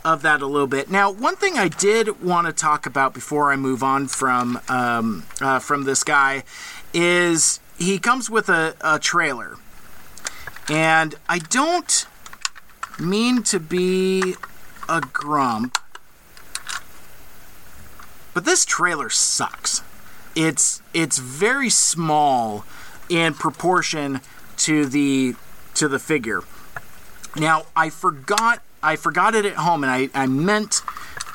C: of that a little bit. Now, one thing I did want to talk about before I move on from um, uh, from this guy is he comes with a, a trailer and I don't mean to be a grump, but this trailer sucks. It's it's very small in proportion to the to the figure. Now I forgot I forgot it at home and I, I meant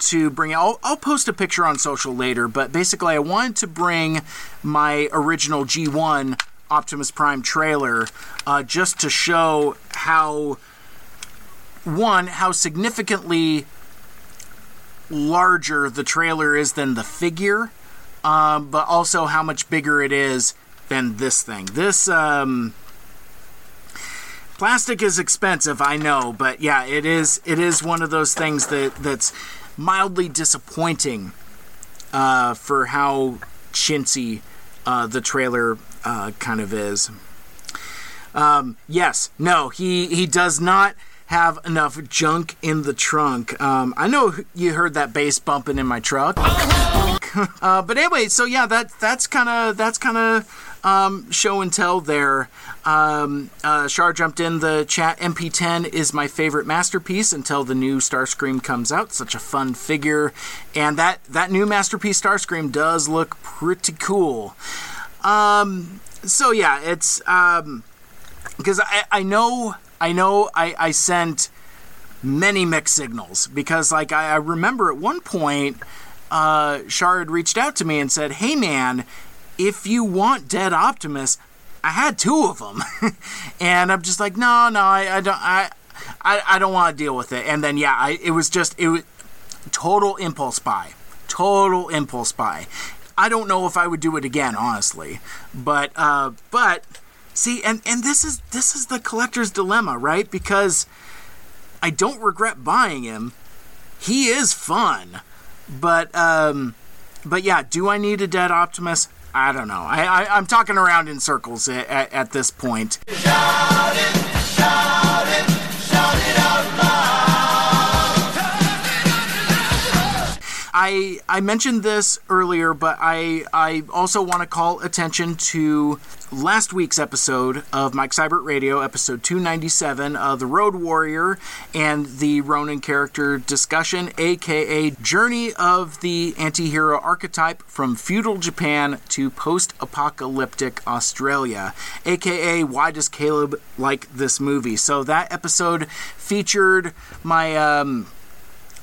C: to bring I'll, I'll post a picture on social later, but basically I wanted to bring my original G1 Optimus Prime trailer uh, just to show how one how significantly larger the trailer is than the figure, um, but also how much bigger it is than this thing. This um, plastic is expensive, I know, but yeah, it is. It is one of those things that that's mildly disappointing uh, for how chintzy uh, the trailer uh, kind of is. Um, yes, no, he he does not have enough junk in the trunk. Um, I know you heard that bass bumping in my truck. uh, but anyway, so yeah, that that's kind of that's kind of um, show and tell there. Um, uh, jumped in the chat. MP10 is my favorite masterpiece until the new Starscream comes out. Such a fun figure, and that that new masterpiece Starscream does look pretty cool. Um, so yeah, it's um, because I I know I know I, I sent many mixed signals because, like, I, I remember at one point, uh, Shar had reached out to me and said, Hey, man, if you want Dead Optimus, I had two of them. and I'm just like, No, no, I, I don't, I, I, I don't want to deal with it. And then, yeah, I, it was just, it was total impulse buy. Total impulse buy. I don't know if I would do it again, honestly. But, uh, but, See, and and this is this is the collector's dilemma, right? Because I don't regret buying him. He is fun, but um, but yeah, do I need a dead Optimus? I don't know. I, I am talking around in circles at, at, at this point. I I mentioned this earlier, but I I also want to call attention to last week's episode of Mike Seibert Radio, episode 297, uh, the Road Warrior and the Ronin character discussion, aka Journey of the Antihero Archetype from feudal Japan to post-apocalyptic Australia, aka Why Does Caleb Like This Movie? So that episode featured my um,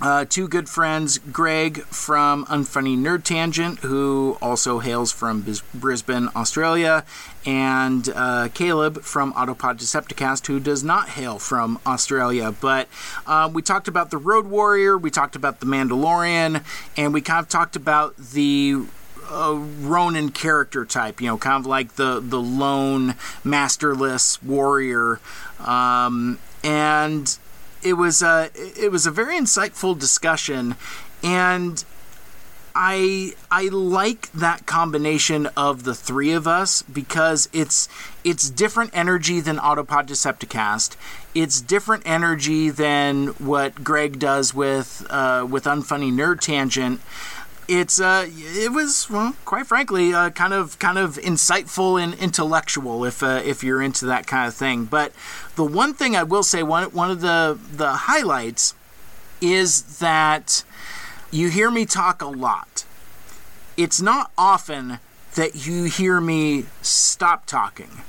C: uh, two good friends, Greg from Unfunny Nerd Tangent, who also hails from Bis- Brisbane, Australia, and uh, Caleb from Autopod Decepticast, who does not hail from Australia. But uh, we talked about the Road Warrior, we talked about the Mandalorian, and we kind of talked about the uh, Ronin character type, you know, kind of like the the lone masterless warrior, um, and it was a it was a very insightful discussion, and I I like that combination of the three of us because it's it's different energy than Autopod Decepticast. It's different energy than what Greg does with uh, with Unfunny Nerd Tangent it's uh, it was well, quite frankly, uh, kind of kind of insightful and intellectual if uh, if you're into that kind of thing. But the one thing I will say, one one of the the highlights is that you hear me talk a lot. It's not often that you hear me stop talking.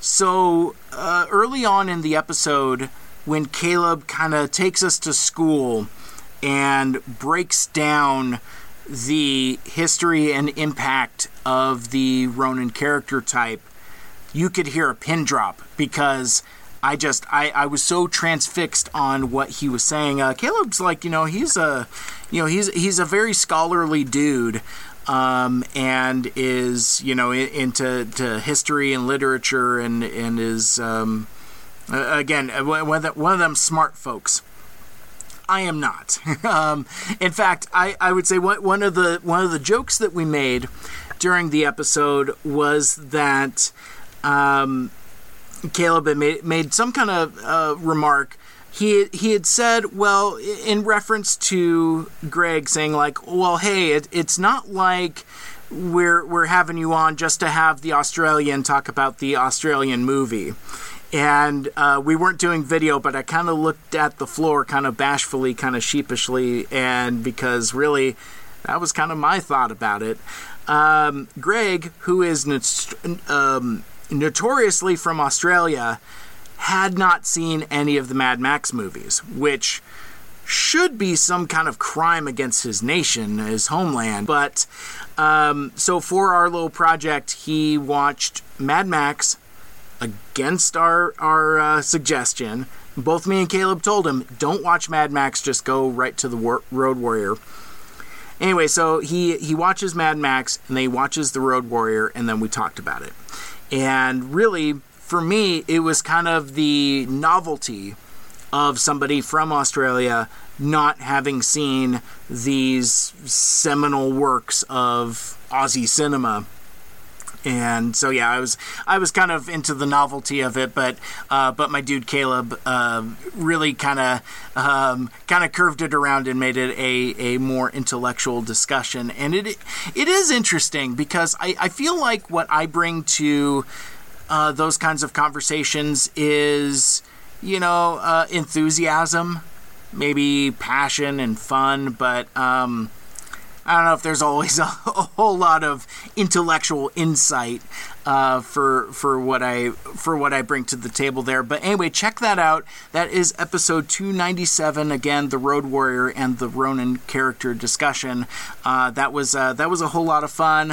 C: So uh, early on in the episode, when Caleb kind of takes us to school and breaks down the history and impact of the Ronin character type, you could hear a pin drop because I just I, I was so transfixed on what he was saying. Uh, Caleb's like you know he's a you know he's he's a very scholarly dude. Um, and is you know into to history and literature and and is um, again one of, the, one of them smart folks. I am not. um, in fact, I, I would say one, one of the one of the jokes that we made during the episode was that um, Caleb had made, made some kind of uh, remark. He he had said, well, in reference to Greg saying like, well, hey, it, it's not like we're we're having you on just to have the Australian talk about the Australian movie and uh, we weren't doing video, but I kind of looked at the floor, kind of bashfully, kind of sheepishly, and because really, that was kind of my thought about it. Um, Greg, who is um, notoriously from Australia, had not seen any of the Mad Max movies, which should be some kind of crime against his nation, his homeland. But um, so for our little project, he watched Mad Max, against our our uh, suggestion. Both me and Caleb told him, "Don't watch Mad Max. Just go right to the War- Road Warrior." Anyway, so he he watches Mad Max and then he watches the Road Warrior, and then we talked about it. And really, for me, it was kind of the novelty of somebody from Australia not having seen these seminal works of Aussie cinema and so yeah, I was I was kind of into the novelty of it, but uh, but my dude Caleb uh, really kind of um, kind of curved it around and made it a, a more intellectual discussion, and it it is interesting because I, I feel like what I bring to uh, those kinds of conversations is you know uh, enthusiasm, maybe passion and fun, but um, I don't know if there's always a, a whole lot of intellectual insight uh, for for what I for what I bring to the table there. But anyway, check that out. That is episode 297. Again, the Road Warrior and the Ronin character discussion. Uh, that was uh, that was a whole lot of fun.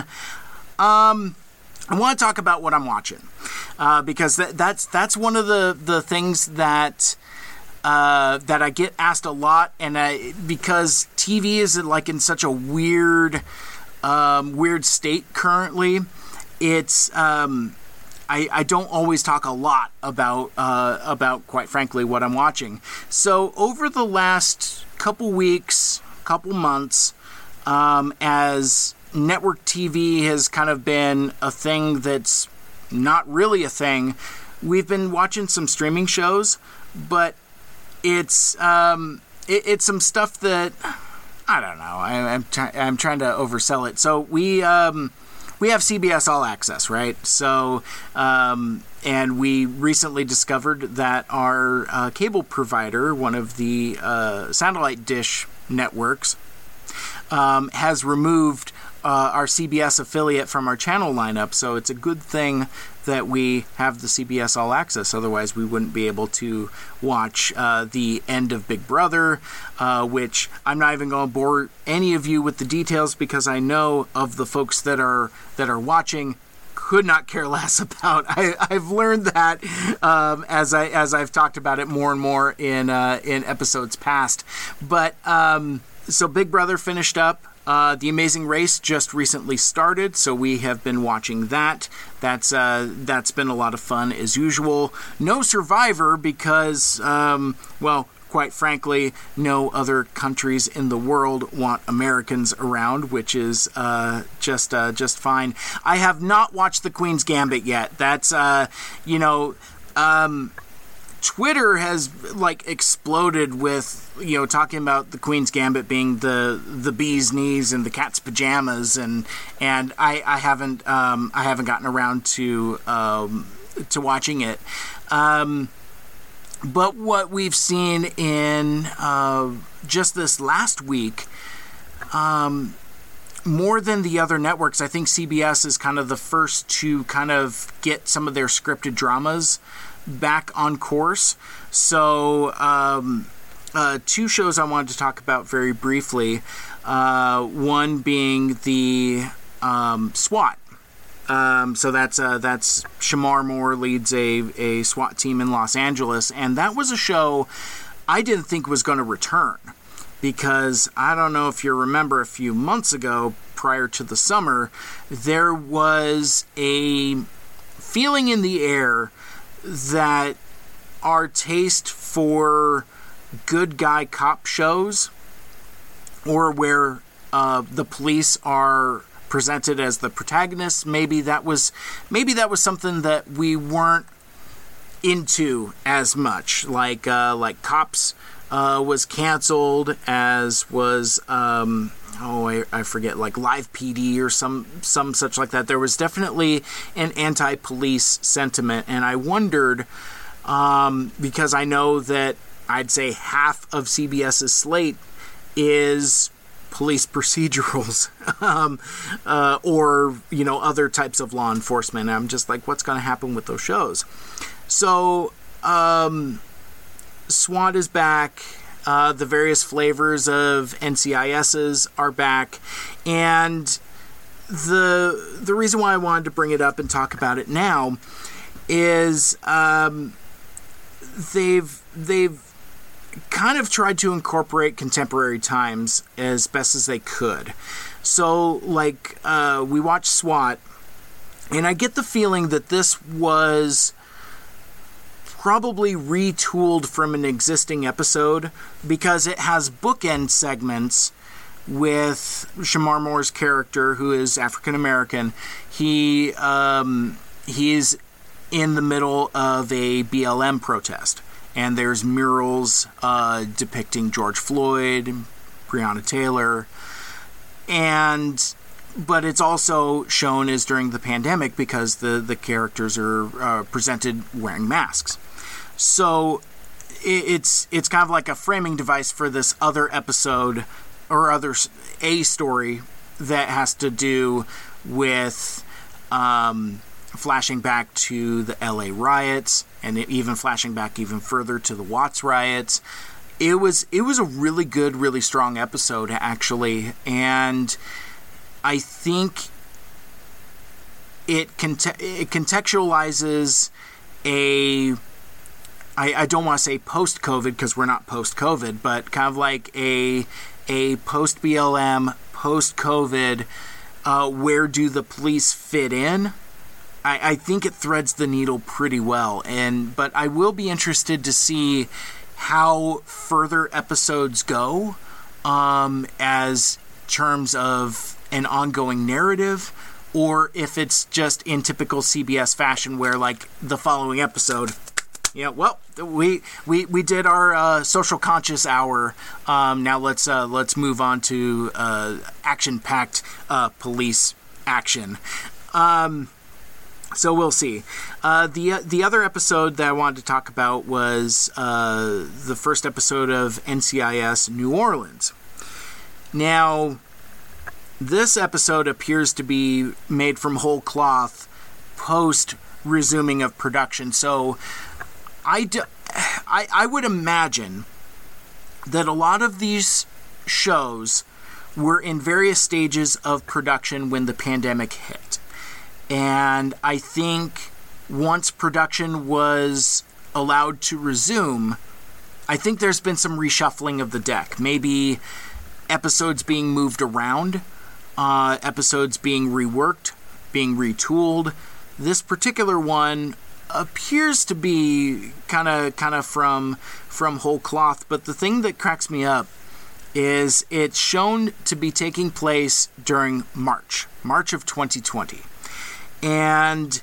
C: Um, I want to talk about what I'm watching uh, because that, that's that's one of the the things that uh, that I get asked a lot, and I, because TV is like in such a weird, um, weird state currently, it's um, I, I don't always talk a lot about uh, about quite frankly what I'm watching. So over the last couple weeks, couple months, um, as network TV has kind of been a thing that's not really a thing. We've been watching some streaming shows, but it's um, it, it's some stuff that I don't know. I, am trying I'm trying to oversell it. So we um, we have CBS All Access, right? So um, and we recently discovered that our uh, cable provider, one of the uh, satellite dish networks, um, has removed uh, our CBS affiliate from our channel lineup. So it's a good thing that we have the CBS All Access. Otherwise, we wouldn't be able to watch uh, the end of Big Brother, uh, which I'm not even going to bore any of you with the details because I know of the folks that are that are watching could not care less about. I, have learned that um, as I as I've talked about it more and more in uh, in episodes past. But um, so Big Brother finished up. Uh, the Amazing Race just recently started, so we have been watching that. That's uh, that's been a lot of fun as usual. No Survivor because, um, well, quite frankly, no other countries in the world want Americans around, which is uh, just uh, just fine. I have not watched The Queen's Gambit yet. That's uh, you know. Um, Twitter has like exploded with you know talking about the Queen's Gambit being the the bee's knees and the cat's pajamas and and I I haven't um, I haven't gotten around to um, to watching it. Um, but what we've seen in uh, just this last week, um, more than the other networks, I think CBS is kind of the first to kind of get some of their scripted dramas back on course. So, um, uh, two shows I wanted to talk about very briefly. Uh, one being the um, SWAT. Um, so that's uh, that's Shemar Moore leads a, a SWAT team in Los Angeles, and that was a show I didn't think was going to return because I don't know if you remember a few months ago, prior to the summer, there was a feeling in the air that our taste for good guy cop shows or where uh, the police are presented as the protagonists maybe that was maybe that was something that we weren't into as much. Like uh, like cops uh, was canceled as was um, oh I, I, forget like live PD or some some such like that. There was definitely an anti-police sentiment, and I wondered um, because I know that I'd say half of CBS's slate is police procedurals um, uh, or you know other types of law enforcement. I'm just like, what's going to happen with those shows? So um, SWAT is back. Uh, the various flavors of NCISs are back, and the the reason why I wanted to bring it up and talk about it now is um, they've they've kind of tried to incorporate contemporary times as best as they could. So, like, uh, we watched SWAT, and I get the feeling that this was probably retooled from an existing episode because it has bookend segments with Shemar Moore's character, who is African American. He um, he's in the middle of a BLM protest, and there's murals uh, depicting George Floyd, Breonna Taylor, and but it's also shown as during the pandemic because the the characters are uh, presented wearing masks. So it's it's kind of like a framing device for this other episode or other a story that has to do with um, flashing back to the LA riots and even flashing back even further to the Watts riots. It was it was a really good, really strong episode actually, and I think it, cont- it contextualizes a I, I don't want to say post COVID because we're not post COVID, but kind of like a a post BLM, post COVID, uh, where do the police fit in? I, I think it threads the needle pretty well, and but I will be interested to see how further episodes go, um, as terms of an ongoing narrative, or if it's just in typical CBS fashion, where like the following episode yeah, well, we we, we did our uh, social conscious hour. Um, now let's uh, let's move on to uh, action packed uh, police action. Um, so we'll see. Uh, the the other episode that I wanted to talk about was uh, the first episode of NCIS New Orleans. Now, this episode appears to be made from whole cloth post resuming of production. So I, do, I, I would imagine that a lot of these shows were in various stages of production when the pandemic hit. And I think once production was allowed to resume, I think there's been some reshuffling of the deck. Maybe episodes being moved around, uh, episodes being reworked, being retooled. This particular one appears to be kind of kind of from from whole cloth but the thing that cracks me up is it's shown to be taking place during March March of 2020 and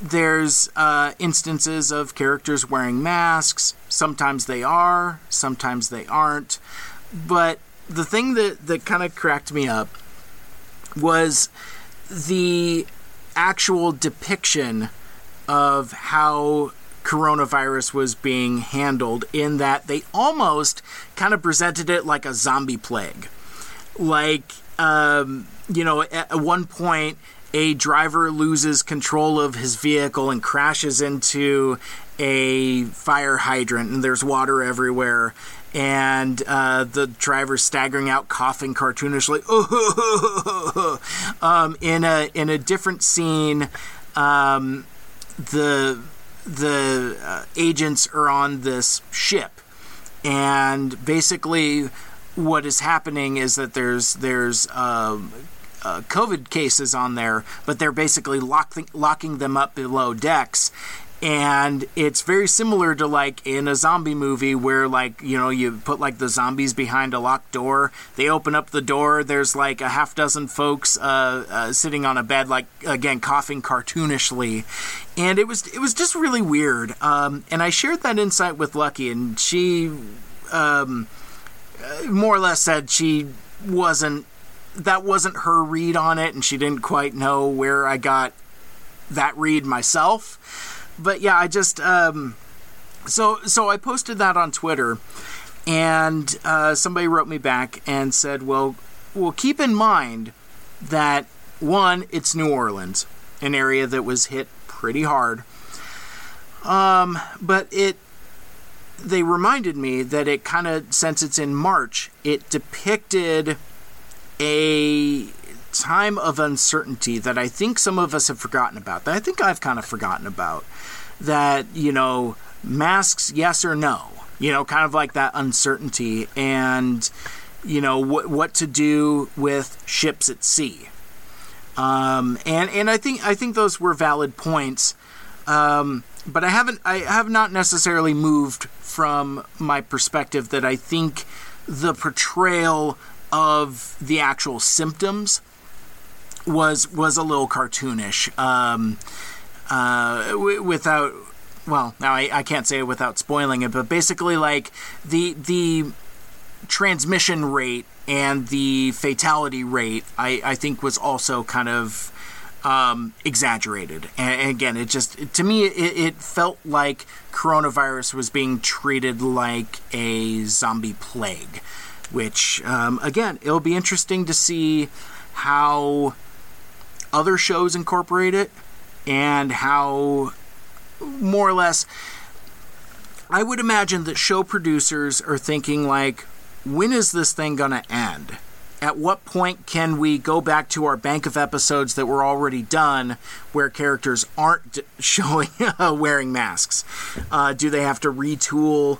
C: there's uh, instances of characters wearing masks. Sometimes they are sometimes they aren't. But the thing that that kind of cracked me up was the actual depiction of how coronavirus was being handled in that they almost kind of presented it like a zombie plague. Like, um, you know, at one point, a driver loses control of his vehicle and crashes into a fire hydrant, and there's water everywhere. And uh, the driver staggering out, coughing cartoonishly. um, in a in a different scene, um, the the uh, agents are on this ship, and basically, what is happening is that there's there's um, uh, COVID cases on there, but they're basically locking locking them up below decks, and it's very similar to like in a zombie movie where like you know you put like the zombies behind a locked door. They open up the door. There's like a half dozen folks uh, uh, sitting on a bed like again coughing cartoonishly. And it was it was just really weird. Um, and i shared that insight with lucky and she um, more or less said she wasn't that wasn't her read on it and she didn't quite know where i got that read myself but yeah, I just um, so so I posted that on Twitter, and uh, somebody wrote me back and said, "Well, well, keep in mind that one, it's New Orleans, an area that was hit pretty hard. Um, but it they reminded me that it kind of since it's in March, it depicted a time of uncertainty that I think some of us have forgotten about. That I think I've kind of forgotten about that, you know, masks, yes or no, you know, kind of like that uncertainty and, you know, what, what to do with ships at sea. Um, and, and I think, I think those were valid points. Um, but I haven't. I have not necessarily moved from my perspective that I think the portrayal of the actual symptoms was was a little cartoonish. Um, uh, w- without well, now I, I can't say it without spoiling it, but basically, like the the transmission rate and the fatality rate, I, I think was also kind of um, exaggerated. And, again, it just to me it, it felt like coronavirus was being treated like a zombie plague, which um, again, it'll be interesting to see how other shows incorporate it and how more or less I would imagine that show producers are thinking like when is this thing going to end? At what point can we go back to our bank of episodes that were already done where characters aren't showing uh, wearing masks? Uh, do they have to retool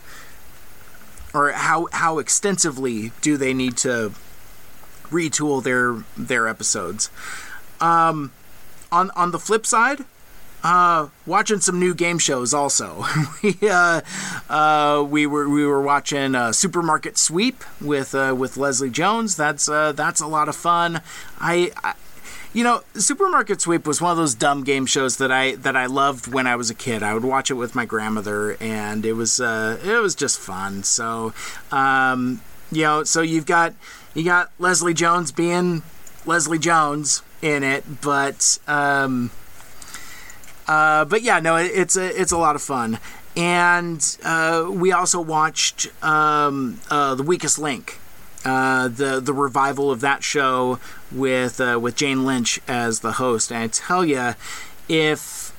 C: or how how extensively do they need to retool their their episodes? Um, on on the flip side, uh, watching some new game shows also. we uh, uh, we were we were watching uh, Supermarket Sweep with uh, with Leslie Jones. That's uh, that's a lot of fun. I, I you know, Supermarket Sweep was one of those dumb game shows that I that I loved when I was a kid. I would watch it with my grandmother, and it was uh, it was just fun. So, um, you know, so you've got you got Leslie Jones being Leslie Jones in it, but um, uh, but yeah, no, it, it's a it's a lot of fun. And uh, we also watched um, uh, the Weakest Link, uh, the the revival of that show with uh, with Jane Lynch as the host. And I tell you, if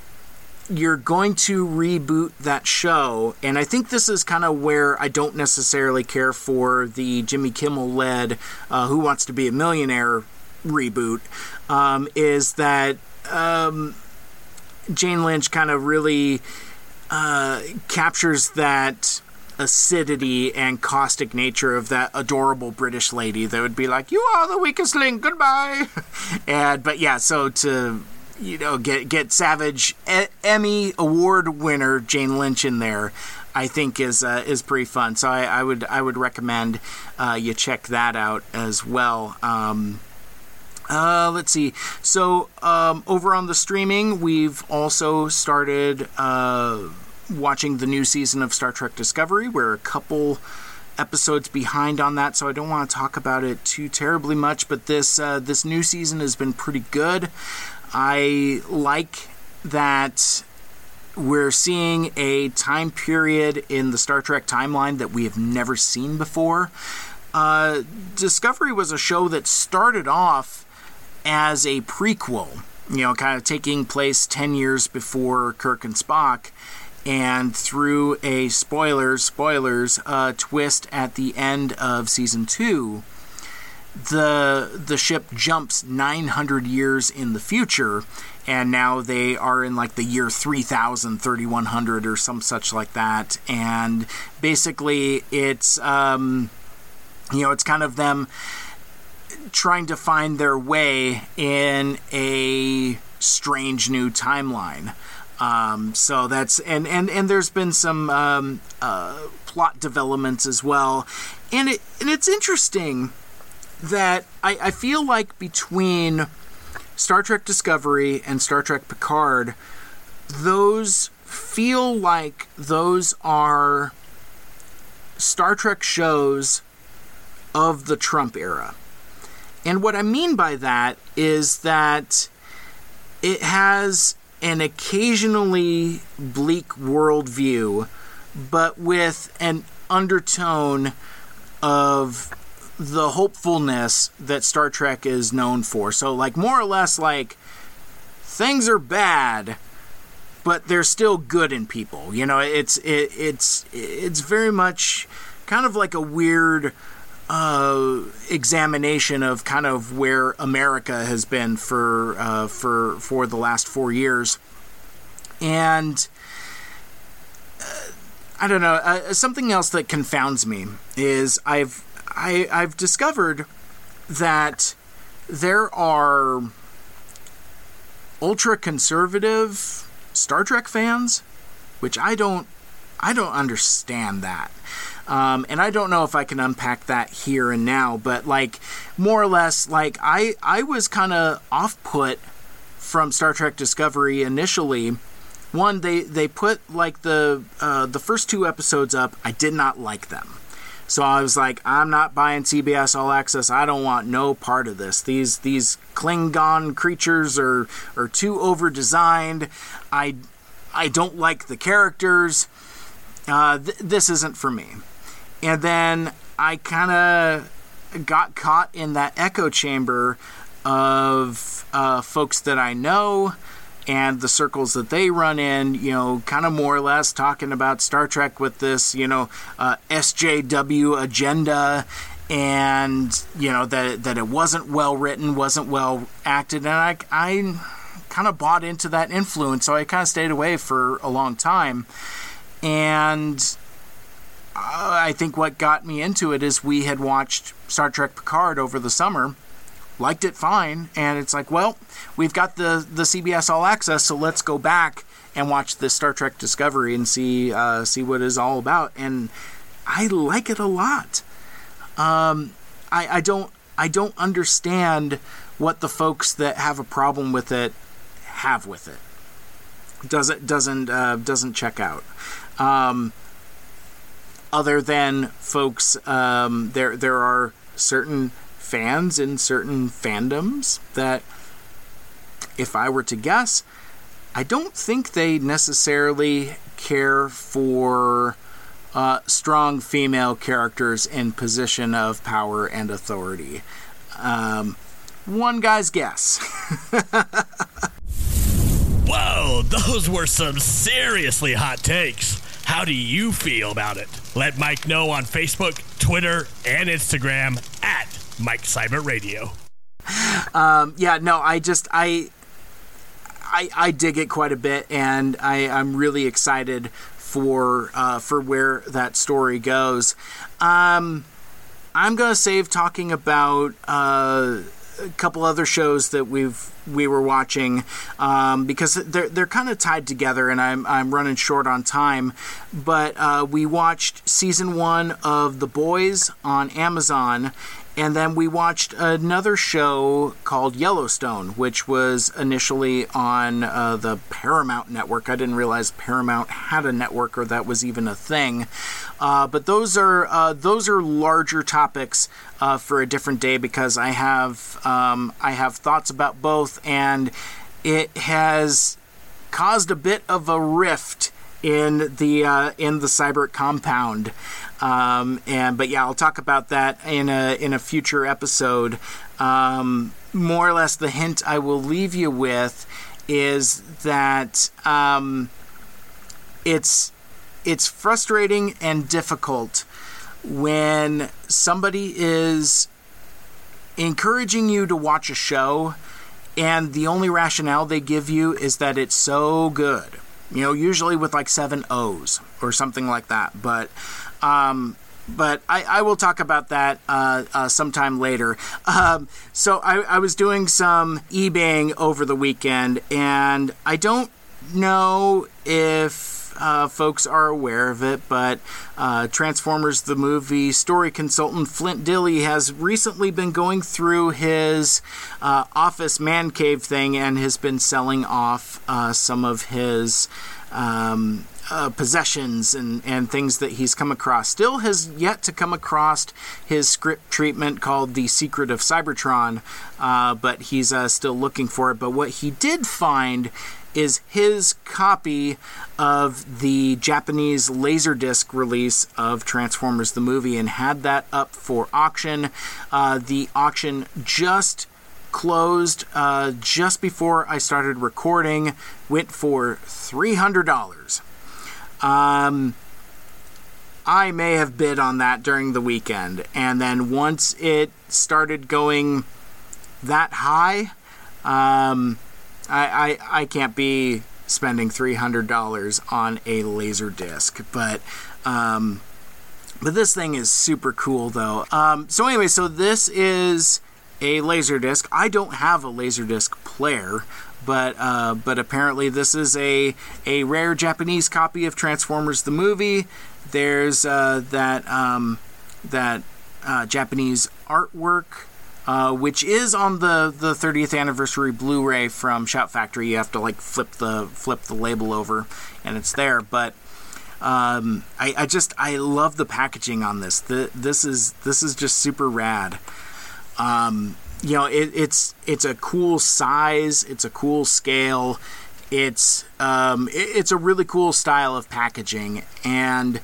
C: you're going to reboot that show, and I think this is kind of where I don't necessarily care for the Jimmy Kimmel led uh, Who Wants to Be a Millionaire reboot, um, is that um, Jane Lynch kind of really uh, captures that acidity and caustic nature of that adorable British lady that would be like, "You are the weakest link. Goodbye." and but yeah, so to you know get get Savage e- Emmy award winner Jane Lynch in there. I think is uh, is pretty fun. So I, I would I would recommend uh, you check that out as well. Um, uh, let's see. So um, over on the streaming, we've also started uh, watching the new season of Star Trek Discovery. We're a couple episodes behind on that, so I don't want to talk about it too terribly much. But this uh, this new season has been pretty good. I like that we're seeing a time period in the Star Trek timeline that we have never seen before. Uh, Discovery was a show that started off as a prequel, you know, kind of taking place 10 years before Kirk and Spock. And through a spoilers, spoilers, uh, twist at the end of season two, the the ship jumps 900 years in the future and now they are in like the year 3000 3100 or some such like that and basically it's um, you know it's kind of them trying to find their way in a strange new timeline um, so that's and and and there's been some um, uh, plot developments as well and it and it's interesting that I, I feel like between Star Trek Discovery and Star Trek Picard, those feel like those are Star Trek shows of the Trump era. And what I mean by that is that it has an occasionally bleak worldview, but with an undertone of the hopefulness that Star Trek is known for. So, like, more or less, like, things are bad, but there's still good in people. You know, it's it, it's it's very much kind of like a weird uh, examination of kind of where America has been for uh, for for the last four years, and. Uh, I don't know. Uh, something else that confounds me is I've I, I've discovered that there are ultra conservative Star Trek fans, which I don't I don't understand that. Um, and I don't know if I can unpack that here and now, but like more or less, like I I was kind of off put from Star Trek Discovery initially. One, they they put like the uh, the first two episodes up. I did not like them. So I was like, I'm not buying CBS All Access. I don't want no part of this. These these Klingon creatures are are too over designed. I I don't like the characters. Uh, th- this isn't for me. And then I kind of got caught in that echo chamber of uh, folks that I know and the circles that they run in, you know, kind of more or less talking about Star Trek with this, you know, uh, SJW agenda and, you know, that, that it wasn't well written, wasn't well acted. And I, I kind of bought into that influence, so I kind of stayed away for a long time. And I think what got me into it is we had watched Star Trek Picard over the summer, liked it fine, and it's like, well, we've got the the CBS All Access, so let's go back and watch the Star Trek Discovery and see uh, see what it's all about. And I like it a lot. Um, I, I don't I don't understand what the folks that have a problem with it have with it. Doesn't doesn't uh, doesn't check out. Um, other than folks, um, there there are certain fans in certain fandoms that, if I were to guess, I don't think they necessarily care for uh, strong female characters in position of power and authority. Um, one guy's guess.
A: Whoa, those were some seriously hot takes. How do you feel about it? Let Mike know on Facebook, Twitter, and Instagram at Mike Seibert Radio.
C: Um, yeah, no, I just I, I I dig it quite a bit, and I I'm really excited for uh, for where that story goes. Um, I'm gonna save talking about. Uh, a couple other shows that we've we were watching um, because they're they're kind of tied together, and I'm I'm running short on time. But uh, we watched season one of The Boys on Amazon, and then we watched another show called Yellowstone, which was initially on uh, the Paramount network. I didn't realize Paramount had a network or that was even a thing. Uh, but those are uh, those are larger topics uh, for a different day because I have um, I have thoughts about both, and it has caused a bit of a rift in the uh, in the cyber compound. Um, and but yeah, I'll talk about that in a in a future episode. Um, more or less, the hint I will leave you with is that um, it's it's frustrating and difficult when somebody is encouraging you to watch a show and the only rationale they give you is that it's so good. You know, usually with like seven O's or something like that. But um, but I, I, will talk about that uh, uh, sometime later. Um, so I, I, was doing some eBaying over the weekend, and I don't know if uh, folks are aware of it, but uh, Transformers the movie story consultant Flint Dille has recently been going through his uh, office man cave thing and has been selling off uh, some of his. Um, uh, possessions and, and things that he's come across. Still has yet to come across his script treatment called The Secret of Cybertron, uh, but he's uh, still looking for it. But what he did find is his copy of the Japanese Laserdisc release of Transformers the movie and had that up for auction. Uh, the auction just closed uh, just before I started recording, went for $300. Um, I may have bid on that during the weekend, and then once it started going that high, um, I, I I can't be spending three hundred dollars on a laser disc, but um, but this thing is super cool though. Um, so anyway, so this is a Laserdisc. I don't have a Laserdisc player, but uh, but apparently this is a a rare Japanese copy of Transformers the movie. There's uh, that um, that uh, Japanese artwork. Uh, which is on the, the 30th anniversary Blu-ray from Shout Factory. You have to like flip the flip the label over, and it's there. But um, I, I just I love the packaging on this. The, this is this is just super rad. Um, you know, it, it's it's a cool size. It's a cool scale. It's um, it, it's a really cool style of packaging, and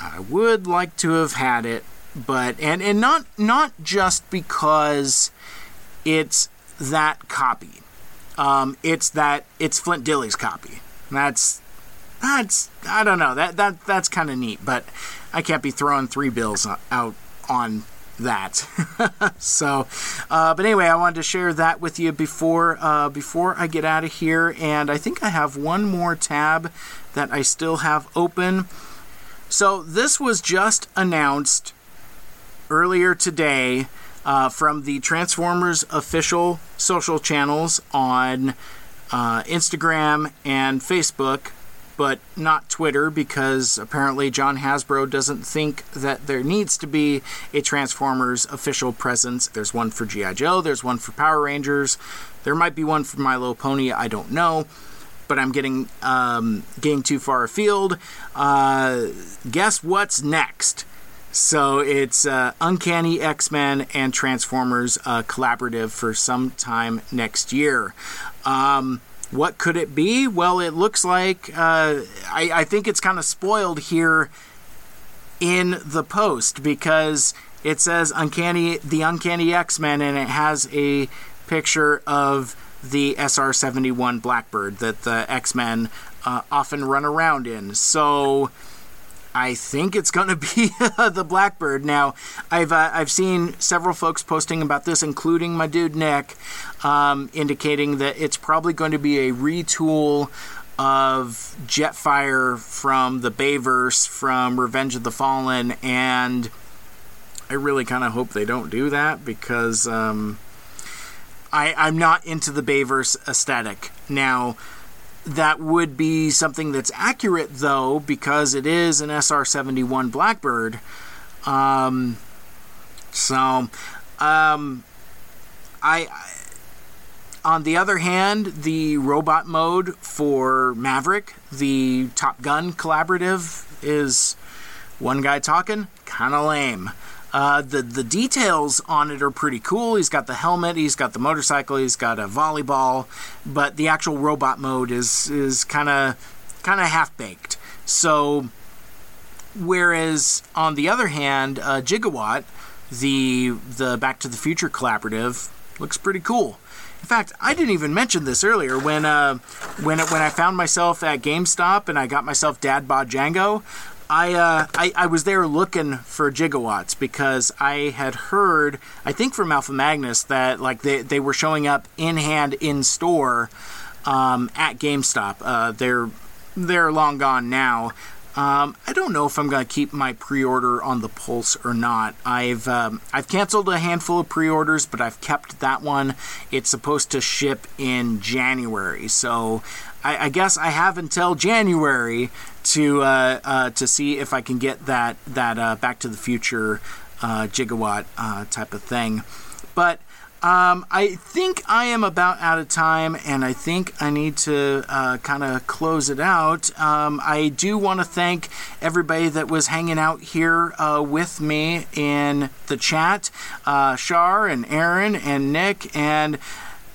C: I would like to have had it but and and not not just because it's that copy. Um, it's that it's Flint Dille's copy. That's that's I don't know that that that's kind of neat, but I can't be throwing three bills out on that. so, uh, but anyway, I wanted to share that with you before uh, before I get out of here, and I think I have one more tab that I still have open. So this was just announced earlier today uh, from the Transformers official social channels on uh, Instagram and Facebook, but not Twitter because apparently John Hasbro doesn't think that there needs to be a Transformers official presence. There's one for G.I. Joe, there's one for Power Rangers, there might be one for My Little Pony, I don't know. But I'm getting um, getting too far afield. Uh, guess what's next? So it's uh, Uncanny X Men and Transformers uh, collaborative for some time next year. Um, what could it be? Well, it looks like uh, I, I, think it's kind of spoiled here in the post because it says Uncanny the Uncanny X Men and it has a picture of the SR seventy one Blackbird that the X Men uh, often run around in. So I think it's going to be the Blackbird. Now, I've uh, I've seen several folks posting about this, including my dude Nick, um, indicating that it's probably going to be a retool of Jetfire from the Bayverse from Revenge of the Fallen, and I really kind of hope they don't do that because um, I I'm not into the Bayverse aesthetic now that would be something that's accurate, though, because it is an SR 71 Blackbird. Um, so, um, I, I, on the other hand, the robot mode for Maverick, the Top Gun collaborative, is one guy talking, kind of lame. Uh, the the details on it are pretty cool. He's got the helmet, he's got the motorcycle, he's got a volleyball, but the actual robot mode is is kind of kind of half baked. So, whereas on the other hand, uh, Gigawatt, the the Back to the Future collaborative, looks pretty cool. In fact, I didn't even mention this earlier when uh, when when I found myself at GameStop and I got myself Dad Bod Jango. I, uh, I, I was there looking for gigawatts because I had heard, I think from Alpha Magnus, that like they, they were showing up in hand in store um, at GameStop. Uh, they're they're long gone now. Um, I don't know if I'm going to keep my pre-order on the Pulse or not. I've um, I've canceled a handful of pre-orders, but I've kept that one. It's supposed to ship in January, so I, I guess I have until January to uh, uh, to see if I can get that that uh, Back to the Future uh, gigawatt uh, type of thing. But um, I think I am about out of time, and I think I need to uh, kind of close it out. Um, I do want to thank everybody that was hanging out here uh, with me in the chat, uh, Shar and Aaron and Nick and.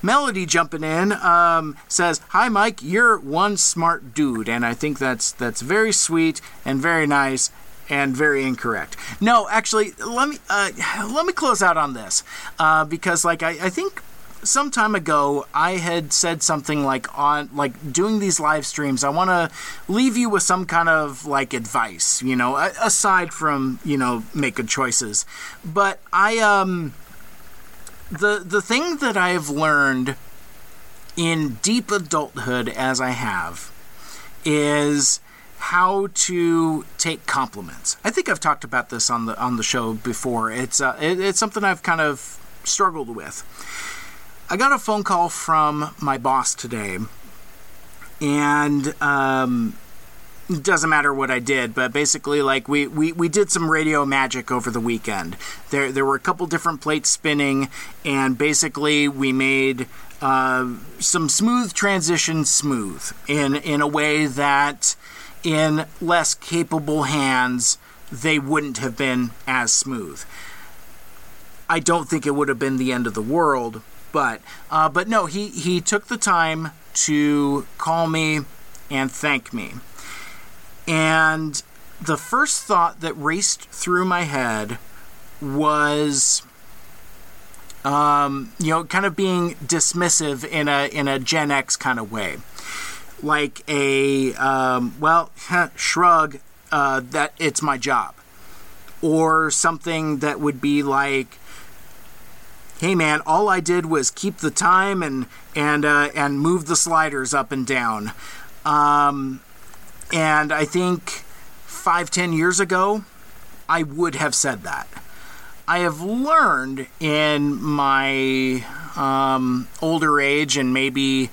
C: Melody jumping in um, says, "Hi, Mike. You're one smart dude," and I think that's that's very sweet and very nice and very incorrect. No, actually, let me uh, let me close out on this uh, because, like, I, I think some time ago I had said something like on like doing these live streams I want to leave you with some kind of like advice you know aside from you know make good choices but I um the the thing that I've learned in deep adulthood as I have is how to take compliments. I think I've talked about this on the on the show before. It's uh, it, it's something I've kind of struggled with. I got a phone call from my boss today, and um, doesn't matter what I did, but basically, like we, we, we did some radio magic over the weekend. There there were a couple different plates spinning, and basically we made uh, some smooth transitions smooth in in a way that in less capable hands they wouldn't have been as smooth. I don't think it would have been the end of the world, but uh, but no, he he took the time to call me and thank me. And the first thought that raced through my head was um, you know, kind of being dismissive in a in a Gen X kind of way, like a um, well, shrug uh, that it's my job, or something that would be like, "Hey, man, all I did was keep the time and and uh, and move the sliders up and down," um, and I think five ten years ago, I would have said that. I have learned in my um, older age and maybe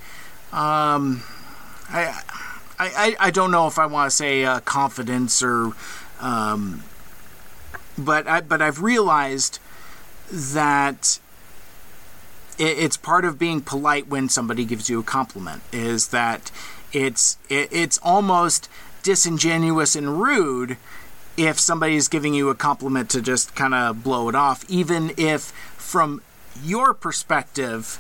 C: um, I, I, I don't know if I want to say uh, confidence or um, but I, but I've realized that it, it's part of being polite when somebody gives you a compliment is that it's it, it's almost disingenuous and rude if somebody's giving you a compliment to just kind of blow it off, even if from your perspective,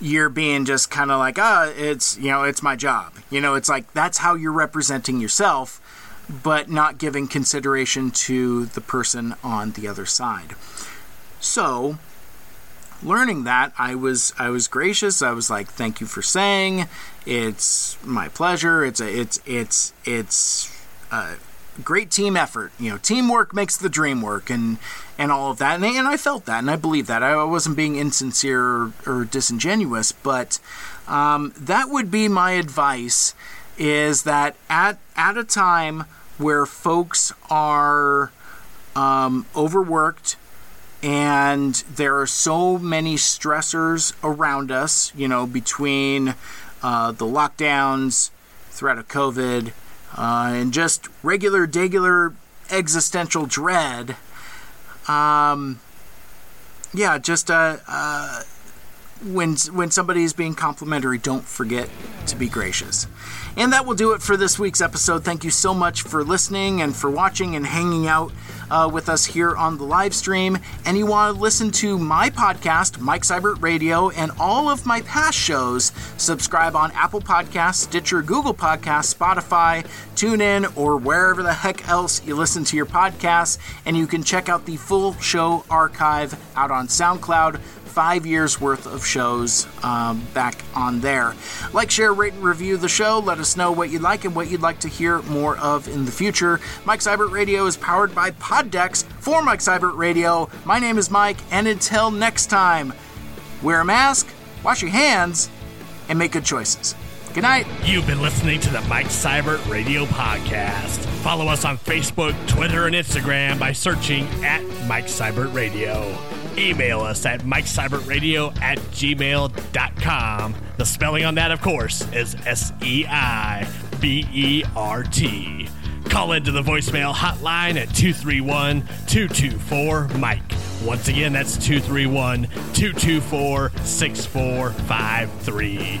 C: you're being just kind of like, ah, oh, it's, you know, it's my job. You know, it's like that's how you're representing yourself, but not giving consideration to the person on the other side. So, learning that, I was I was gracious. I was like, "Thank you for saying. It's my pleasure. It's a it's it's it's uh, great team effort. You know, teamwork makes the dream work, and and all of that. And, and I felt that, and I believe that. I wasn't being insincere or, or disingenuous, but um, that would be my advice: is that at at a time where folks are um, overworked and there are so many stressors around us, you know, between uh, the lockdowns, threat of COVID, uh, and just regular, regular existential dread. Um, yeah, just uh, uh, when when somebody is being complimentary, don't forget to be gracious. And that will do it for this week's episode. Thank you so much for listening and for watching and hanging out uh, with us here on the live stream. And you want to listen to my podcast, Mike Seibert Radio, and all of my past shows, subscribe on Apple Podcasts, Stitcher, Google Podcasts, Spotify, TuneIn, or wherever the heck else you listen to your podcasts. And you can check out the full show archive out on SoundCloud five years worth of shows um, back on there. Like, share, rate, and review the show. Let us know what you like and what you'd like to hear more of in the future. Mike Seibert Radio is powered by Poddex for Mike Seibert Radio. My name is Mike, and until next time, wear a mask, wash your hands, and make good choices. Good night.
A: You've been listening to the Mike Seibert Radio Podcast. Follow us on Facebook, Twitter, and Instagram by searching at Mike Seibert Radio. Email us at mikeseibertradio at gmail.com. The spelling on that, of course, is S E I B E R T. Call into the voicemail hotline at 231 224 Mike. Once again, that's 231 224 6453.